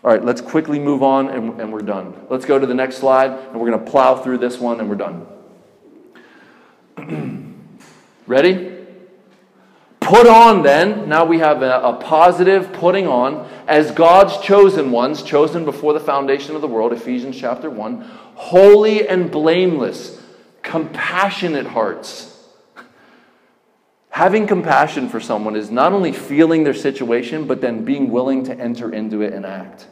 All right, let's quickly move on and, and we're done. Let's go to the next slide and we're going to plow through this one and we're done. Ready? Put on then, now we have a, a, positive putting on, as God's chosen ones, chosen before the foundation of the world, Ephesians chapter 1, holy and blameless, compassionate hearts. Having compassion for someone is not only feeling their situation, but then being willing to enter into it and act.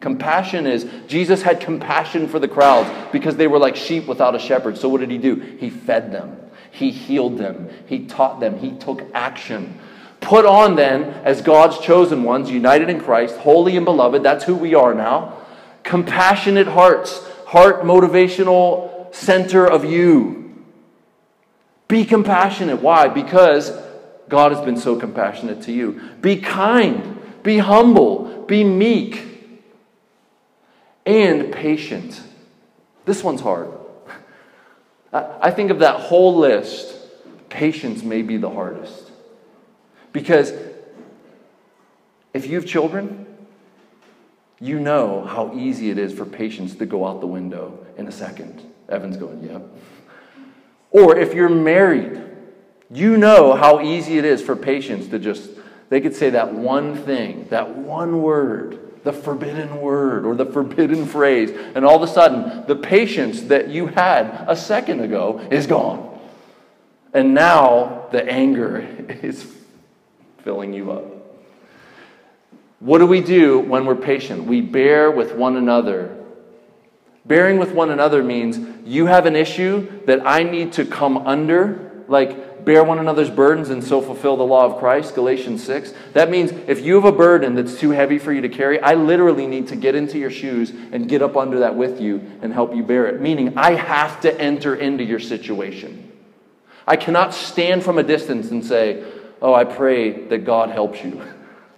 Compassion is, Jesus had compassion for the crowds because they were like sheep without a shepherd. So what did he do? He fed them. He healed them. He taught them. He took action. Put on then, as God's chosen ones, united in Christ, holy and beloved, that's who we are now. Compassionate hearts, heart motivational center of you. Be compassionate. Why? Because God has been so compassionate to you. Be kind, be humble, be meek, and patient. This one's hard. I think of that whole list, patience may be the hardest. Because if you have children, you know how easy it is for patience to go out the window in a second. Evan's going, yep. Or if you're married, you know how easy it is for patience to just, they could say that one thing, that one word, the forbidden word or the forbidden phrase, and all of a sudden, the patience that you had a second ago is gone. And now the anger is filling you up. What do we do when we're patient? We bear with one another. Bearing with one another means you have an issue that I need to come under, like bear one another's burdens and so fulfill the law of Christ, Galatians 6. That means if you have a burden that's too heavy for you to carry, I literally need to get into your shoes and get up under that with you and help you bear it. Meaning, I have to enter into your situation. I cannot stand from a distance and say, Oh, I pray that God helps you.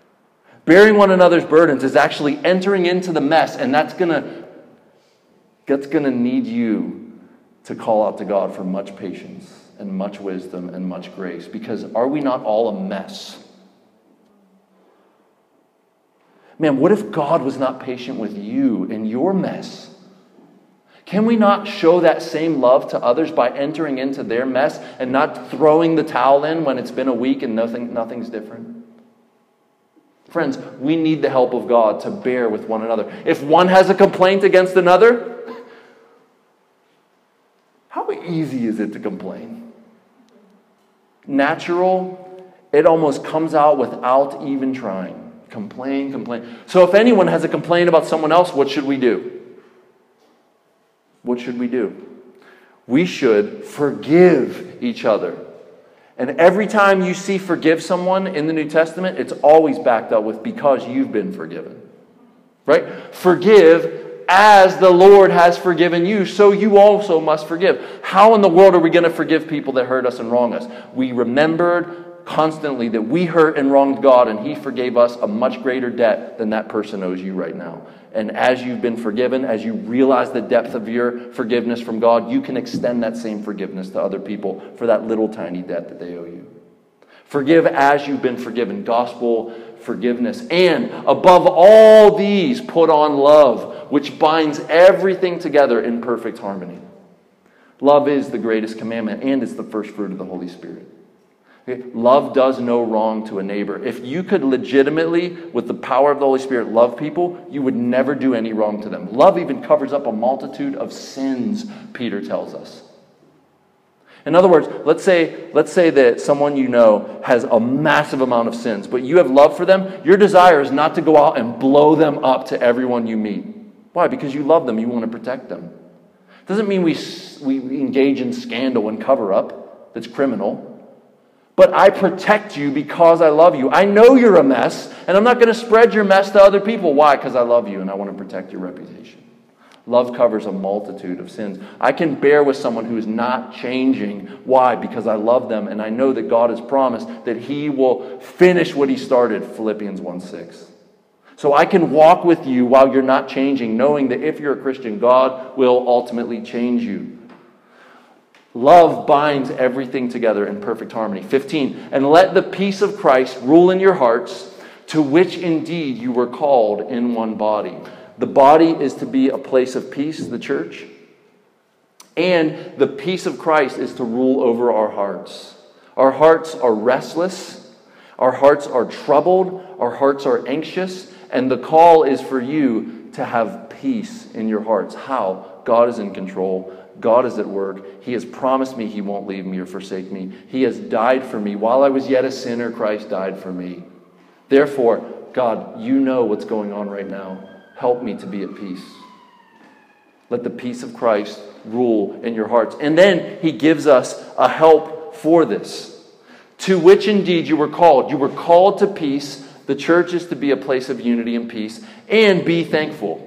Bearing one another's burdens is actually entering into the mess, and that's gonna, that's gonna need you to call out to God for much patience and much wisdom and much grace. Because are we not all a mess? Man, what if God was not patient with you in your mess? Can we not show that same love to others by entering into their mess and not throwing the towel in when it's been a week and nothing, nothing's different? Friends, we need the help of God to bear with one another. If one has a complaint against another, how easy is it to complain? Natural, it almost comes out without even trying. Complain, complain. So if anyone has a complaint about someone else, what should we do? what should we do? We should forgive each other. And every time you see forgive someone in the New Testament, it's always backed up with because you've been forgiven. Right? Forgive as the Lord has forgiven you, so you also must forgive. How in the world are we going to forgive people that hurt us and wrong us? We remembered constantly that we hurt and wronged God, and He forgave us a much greater debt than that person owes you right now. And as you've been forgiven, as you realize the depth of your forgiveness from God, you can extend that same forgiveness to other people for that little tiny debt that they owe you. Forgive as you've been forgiven. Gospel forgiveness. And above all these, put on love, which binds everything together in perfect harmony. Love is the greatest commandment, and it's the first fruit of the Holy Spirit. Love does no wrong to a neighbor. If you could legitimately, with the power of the Holy Spirit, love people, you would never do any wrong to them. Love even covers up a multitude of sins, Peter tells us. In other words, let's say, let's say that someone you know has a massive amount of sins, but you have love for them. Your desire is not to go out and blow them up to everyone you meet. Why? Because you love them, you want to protect them. Doesn't mean we, we engage in scandal and cover up that's criminal. But I protect you because I love you. I know you're a mess, and I'm not going to spread your mess to other people. Why? Because I love you and I want to protect your reputation. Love covers a multitude of sins. I can bear with someone who is not changing. Why? Because I love them and I know that God has promised that He will finish what He started, Philippians 1 6. So I can walk with you while you're not changing, knowing that if you're a Christian, God will ultimately change you. Love binds everything together in perfect harmony. 15. And let the peace of Christ rule in your hearts, to which indeed you were called in one body. The body is to be a place of peace, the church. And the peace of Christ is to rule over our hearts. Our hearts are restless. Our hearts are troubled. Our hearts are anxious. And the call is for you to have peace in your hearts. How? God is in control. God is at work. He has promised me He won't leave me or forsake me. He has died for me. While I was yet a sinner, Christ died for me. Therefore, God, you know what's going on right now. Help me to be at peace. Let the peace of Christ rule in your hearts. And then He gives us a help for this to which indeed you were called. You were called to peace. The church is to be a place of unity and peace, and be thankful.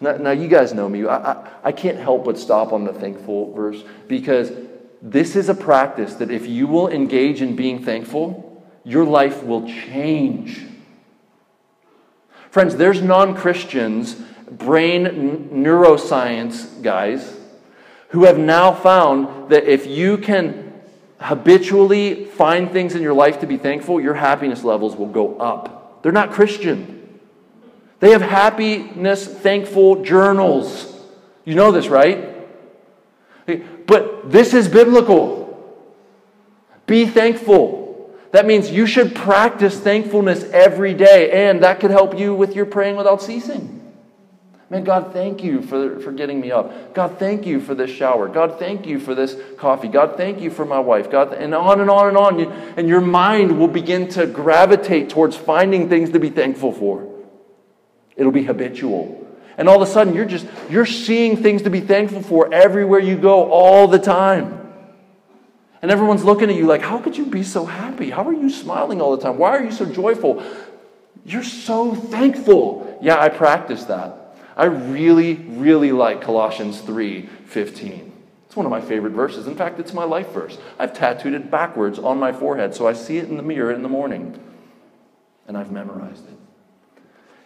Now, now you guys know me. I, I, I can't help but stop on the thankful verse because this is a practice that if you will engage in being thankful, your life will change. Friends, there's non Christians, brain neuroscience guys, who have now found that if you can habitually find things in your life to be thankful, your happiness levels will go up. They're not Christian. They have happiness thankful journals. You know this, right? But this is biblical. Be thankful. That means you should practice thankfulness every day, and that could help you with your praying without ceasing. Man, God, thank you for, for getting me up. God, thank you for this shower. God, thank you for this coffee. God, thank you for my wife. God, and on and on and on. And your mind will begin to gravitate towards finding things to be thankful for. It'll be habitual. And all of a sudden, you're just, you're seeing things to be thankful for everywhere you go all the time. And everyone's looking at you like, how could you be so happy? How are you smiling all the time? Why are you so joyful? You're so thankful. Yeah, I practice that. I really, really like Colossians 3 15. It's one of my favorite verses. In fact, it's my life verse. I've tattooed it backwards on my forehead so I see it in the mirror in the morning. And I've memorized it.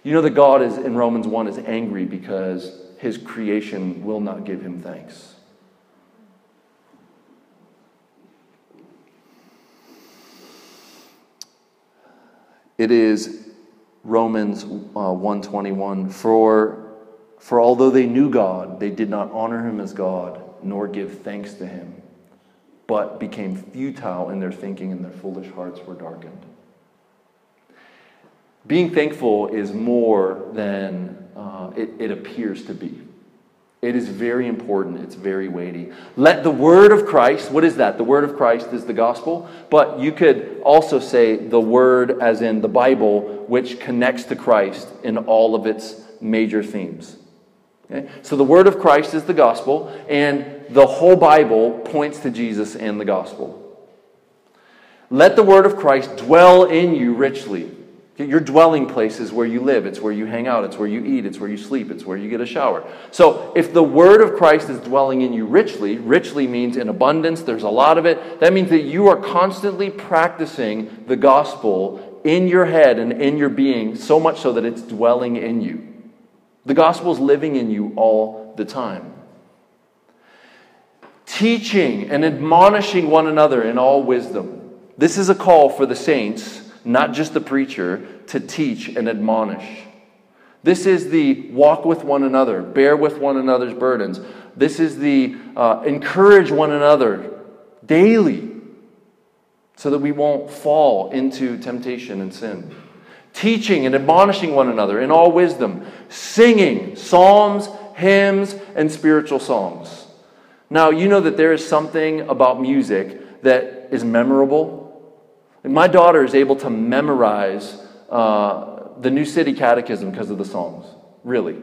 You know that God is in Romans 1 is angry because his creation will not give him thanks. It is Romans uh, 121 for for although they knew God, they did not honor him as God, nor give thanks to him, but became futile in their thinking, and their foolish hearts were darkened. Being thankful is more than uh, it, it appears to be. It is very important. It's very weighty. Let the word of Christ, what is that? The word of Christ is the gospel, but you could also say the word as in the Bible, which connects to Christ in all of its major themes. Okay? So the word of Christ is the gospel, and the whole Bible points to Jesus and the gospel. Let the word of Christ dwell in you richly. Your dwelling place is where you live, it's where you hang out, it's where you eat, it's where you sleep, it's where you get a shower. So, if the word of Christ is dwelling in you richly, richly means in abundance, there's a lot of it. That means that you are constantly practicing the gospel in your head and in your being, so much so that it's dwelling in you. The gospel is living in you all the time. Teaching and admonishing one another in all wisdom. This is a call for the saints, not just the preacher, to teach and admonish. This is the walk with one another, bear with one another's burdens. This is the uh, encourage one another daily so that we won't fall into temptation and sin teaching and admonishing one another in all wisdom, singing psalms, hymns, and spiritual songs. Now, you know that there is something about music that is memorable. My daughter is able to memorize uh, the New City Catechism because of the songs, really.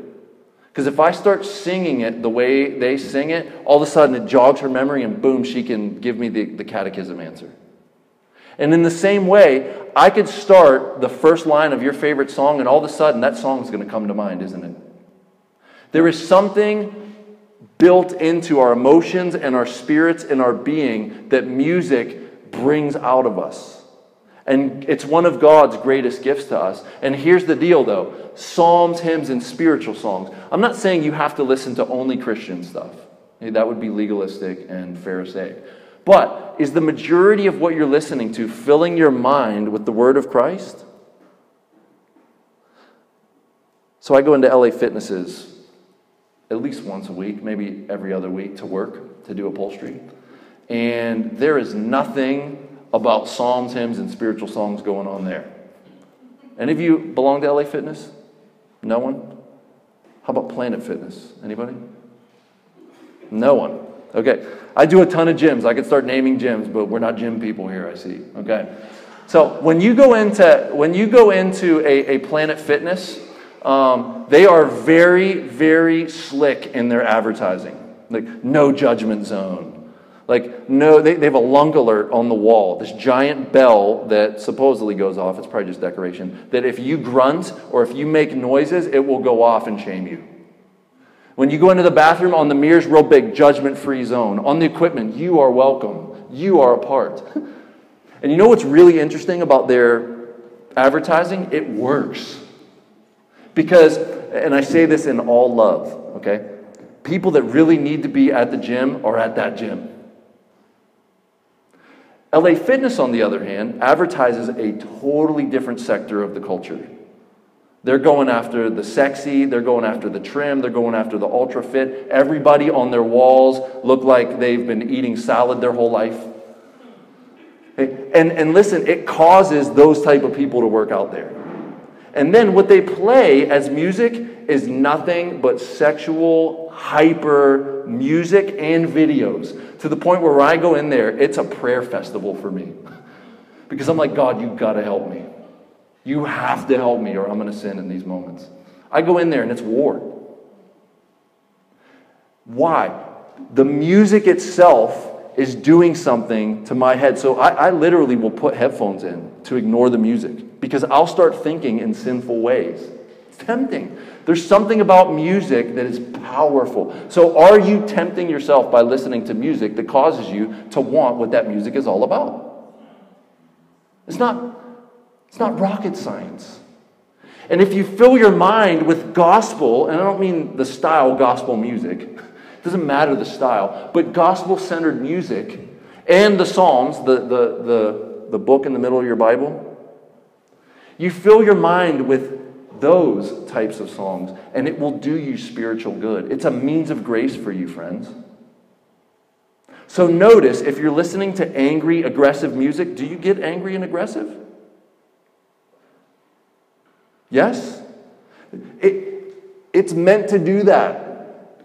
Because if I start singing it the way they sing it, all of a sudden it jogs her memory and boom, she can give me the, the catechism answer. And in the same way, I could start the first line of your favorite song, and all of a sudden that song is going to come to mind, isn't it? There is something built into our emotions and our spirits and our being that music brings out of us. And it's one of God's greatest gifts to us. And here's the deal though psalms, hymns, and spiritual songs. I'm not saying you have to listen to only Christian stuff, that would be legalistic and Pharisaic. But is the majority of what you're listening to filling your mind with the Word of Christ? So I go into LA Fitnesses at least once a week, maybe every other week to work, to do upholstery. And there is nothing about psalms, hymns, and spiritual songs going on there. Any of you belong to LA Fitness? No one? How about Planet Fitness? Anybody? No one. Okay. I do a ton of gyms. I could start naming gyms, but we're not gym people here, I see. Okay. So when you go into when you go into a, a Planet Fitness, um, they are very, very slick in their advertising. Like no judgment zone. Like, no, they, they have a lunk alert on the wall, this giant bell that supposedly goes off. It's probably just decoration. That if you grunt or if you make noises, it will go off and shame you. When you go into the bathroom, on the mirrors, real big, judgment free zone. On the equipment, you are welcome. You are a part. And you know what's really interesting about their advertising? It works. Because, and I say this in all love, okay? People that really need to be at the gym are at that gym. LA Fitness, on the other hand, advertises a totally different sector of the culture. They're going after the sexy, they're going after the trim, they're going after the ultra fit. Everybody on their walls look like they've been eating salad their whole life. And, and listen, it causes those type of people to work out there. And then what they play as music is nothing but sexual, hyper music and videos to the point where I go in there, it's a prayer festival for me. Because I'm like, God, you've got to help me. You have to help me or I'm going to sin in these moments. I go in there and it's war. Why? The music itself is doing something to my head. So I, I, literally will put headphones in to ignore the music because I'll start thinking in sinful ways. It's tempting. There's something about music that is powerful. So are you tempting yourself by listening to music that causes you to want what that music is all about? It's not, it's not rocket science. And if you fill your mind with gospel, and I don't mean the style gospel music, it doesn't matter the style, but gospel centered music and the Psalms, the, the, the, the book in the middle of your Bible, you fill your mind with those types of songs, and it will do you spiritual good. It's a means of grace for you, friends. So notice if you're listening to angry, aggressive music, do you get angry and aggressive? Yes? It, it's meant to do that.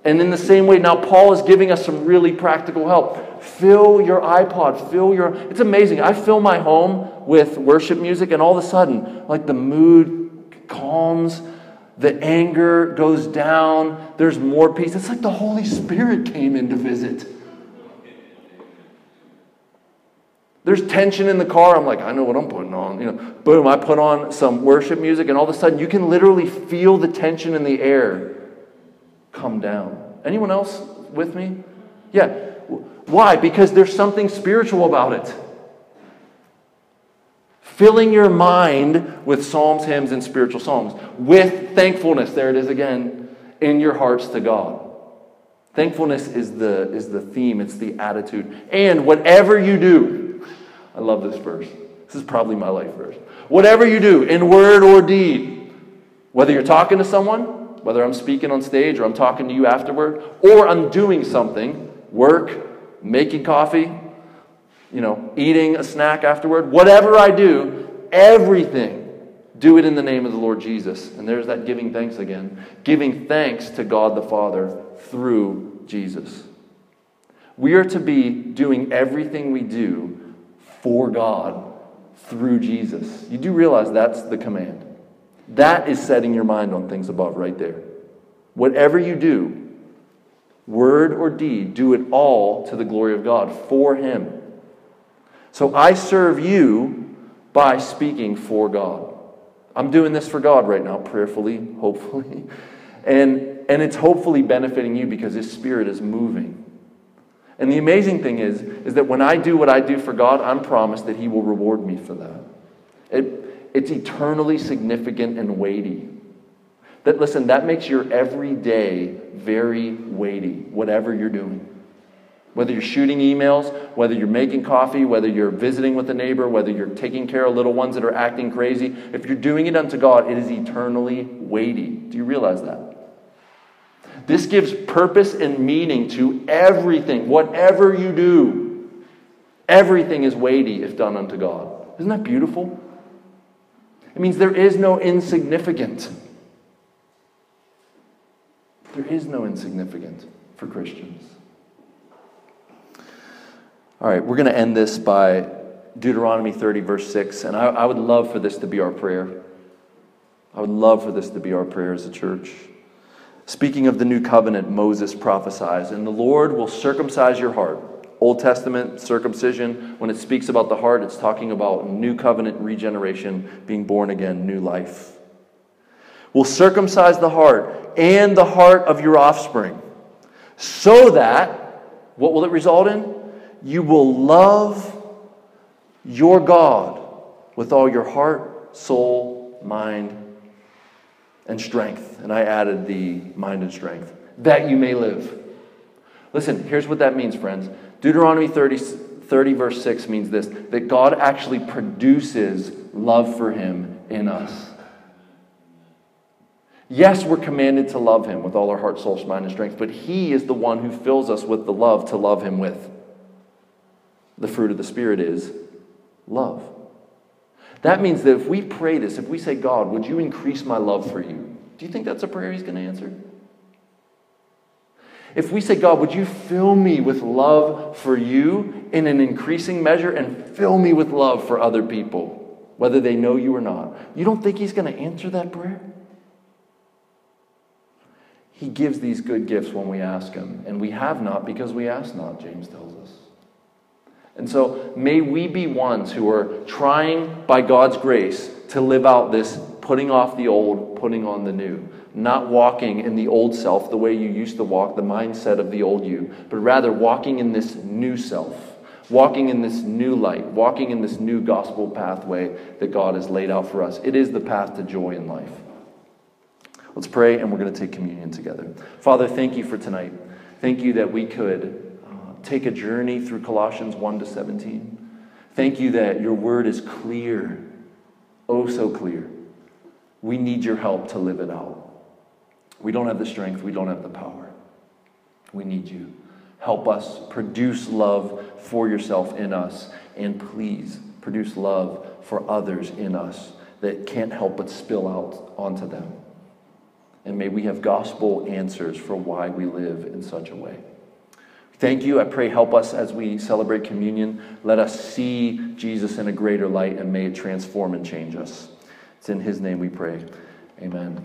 And in the same way, now Paul is giving us some really practical help. Fill your iPod, fill your. It's amazing. I fill my home with worship music, and all of a sudden, like the mood calms, the anger goes down, there's more peace. It's like the Holy Spirit came in to visit. There's tension in the car. I'm like, I know what I'm putting on. You know, boom, I put on some worship music, and all of a sudden, you can literally feel the tension in the air come down. Anyone else with me? Yeah. Why? Because there's something spiritual about it. Filling your mind with psalms, hymns, and spiritual songs with thankfulness. There it is again in your hearts to God. Thankfulness is the, is the theme, it's the attitude. And whatever you do, I love this verse. This is probably my life verse. Whatever you do, in word or deed, whether you're talking to someone, whether I'm speaking on stage or I'm talking to you afterward, or I'm doing something, work, making coffee, you know, eating a snack afterward, whatever I do, everything, do it in the name of the Lord Jesus. And there's that giving thanks again. Giving thanks to God the Father through Jesus. We are to be doing everything we do for God through Jesus. You do realize that's the command. That is setting your mind on things above right there. Whatever you do, word or deed, do it all to the glory of God for Him. So I serve you by speaking for God. I'm doing this for God right now, prayerfully, hopefully. And, and it's hopefully benefiting you because His Spirit is moving. And the amazing thing is, is that when I do what I do for God, I'm promised that He will reward me for that. It, it's eternally significant and weighty. That, listen, that makes your everyday very weighty, whatever you're doing. Whether you're shooting emails, whether you're making coffee, whether you're visiting with a neighbor, whether you're taking care of little ones that are acting crazy, if you're doing it unto God, it is eternally weighty. Do you realize that? This gives purpose and meaning to everything, whatever you do. Everything is weighty if done unto God. Isn't that beautiful? It means there is no insignificant. There is no insignificant for Christians. All right, we're going to end this by Deuteronomy 30, verse 6. And I, I would love for this to be our prayer. I would love for this to be our prayer as a church. Speaking of the new covenant, Moses prophesies, and the Lord will circumcise your heart Old Testament circumcision, when it speaks about the heart, it's talking about new covenant regeneration, being born again, new life. Will circumcise the heart and the heart of your offspring, so that, what will it result in? You will love your God with all your heart, soul, mind, and strength. And I added the mind and strength, that you may live. Listen, here's what that means, friends. Deuteronomy 30, 30, verse 6 means this that God actually produces love for him in us. Yes, we're commanded to love him with all our heart, soul, mind, and strength, but he is the one who fills us with the love to love him with. The fruit of the Spirit is love. That means that if we pray this, if we say, God, would you increase my love for you? Do you think that's a prayer he's going to answer? If we say, God, would you fill me with love for you in an increasing measure and fill me with love for other people, whether they know you or not, you don't think he's going to answer that prayer? He gives these good gifts when we ask him, and we have not because we ask not, James tells us. And so may we be ones who are trying by God's grace to live out this putting off the old, putting on the new. Not walking in the old self the way you used to walk, the mindset of the old you, but rather walking in this new self, walking in this new light, walking in this new gospel pathway that God has laid out for us. It is the path to joy in life. Let's pray and we're going to take communion together. Father, thank you for tonight. Thank you that we could take a journey through Colossians 1 to 17. Thank you that your word is clear, oh so clear. We need your help to live it out. We don't have the strength, we don't have the power. We need you. Help us produce love for yourself in us, and please produce love for others in us that can't help but spill out onto them. And may we have gospel answers for why we live in such a way. Thank you. I pray help us as we celebrate communion. Let us see Jesus in a greater light and may it transform and change us. It's in his name we pray. Amen.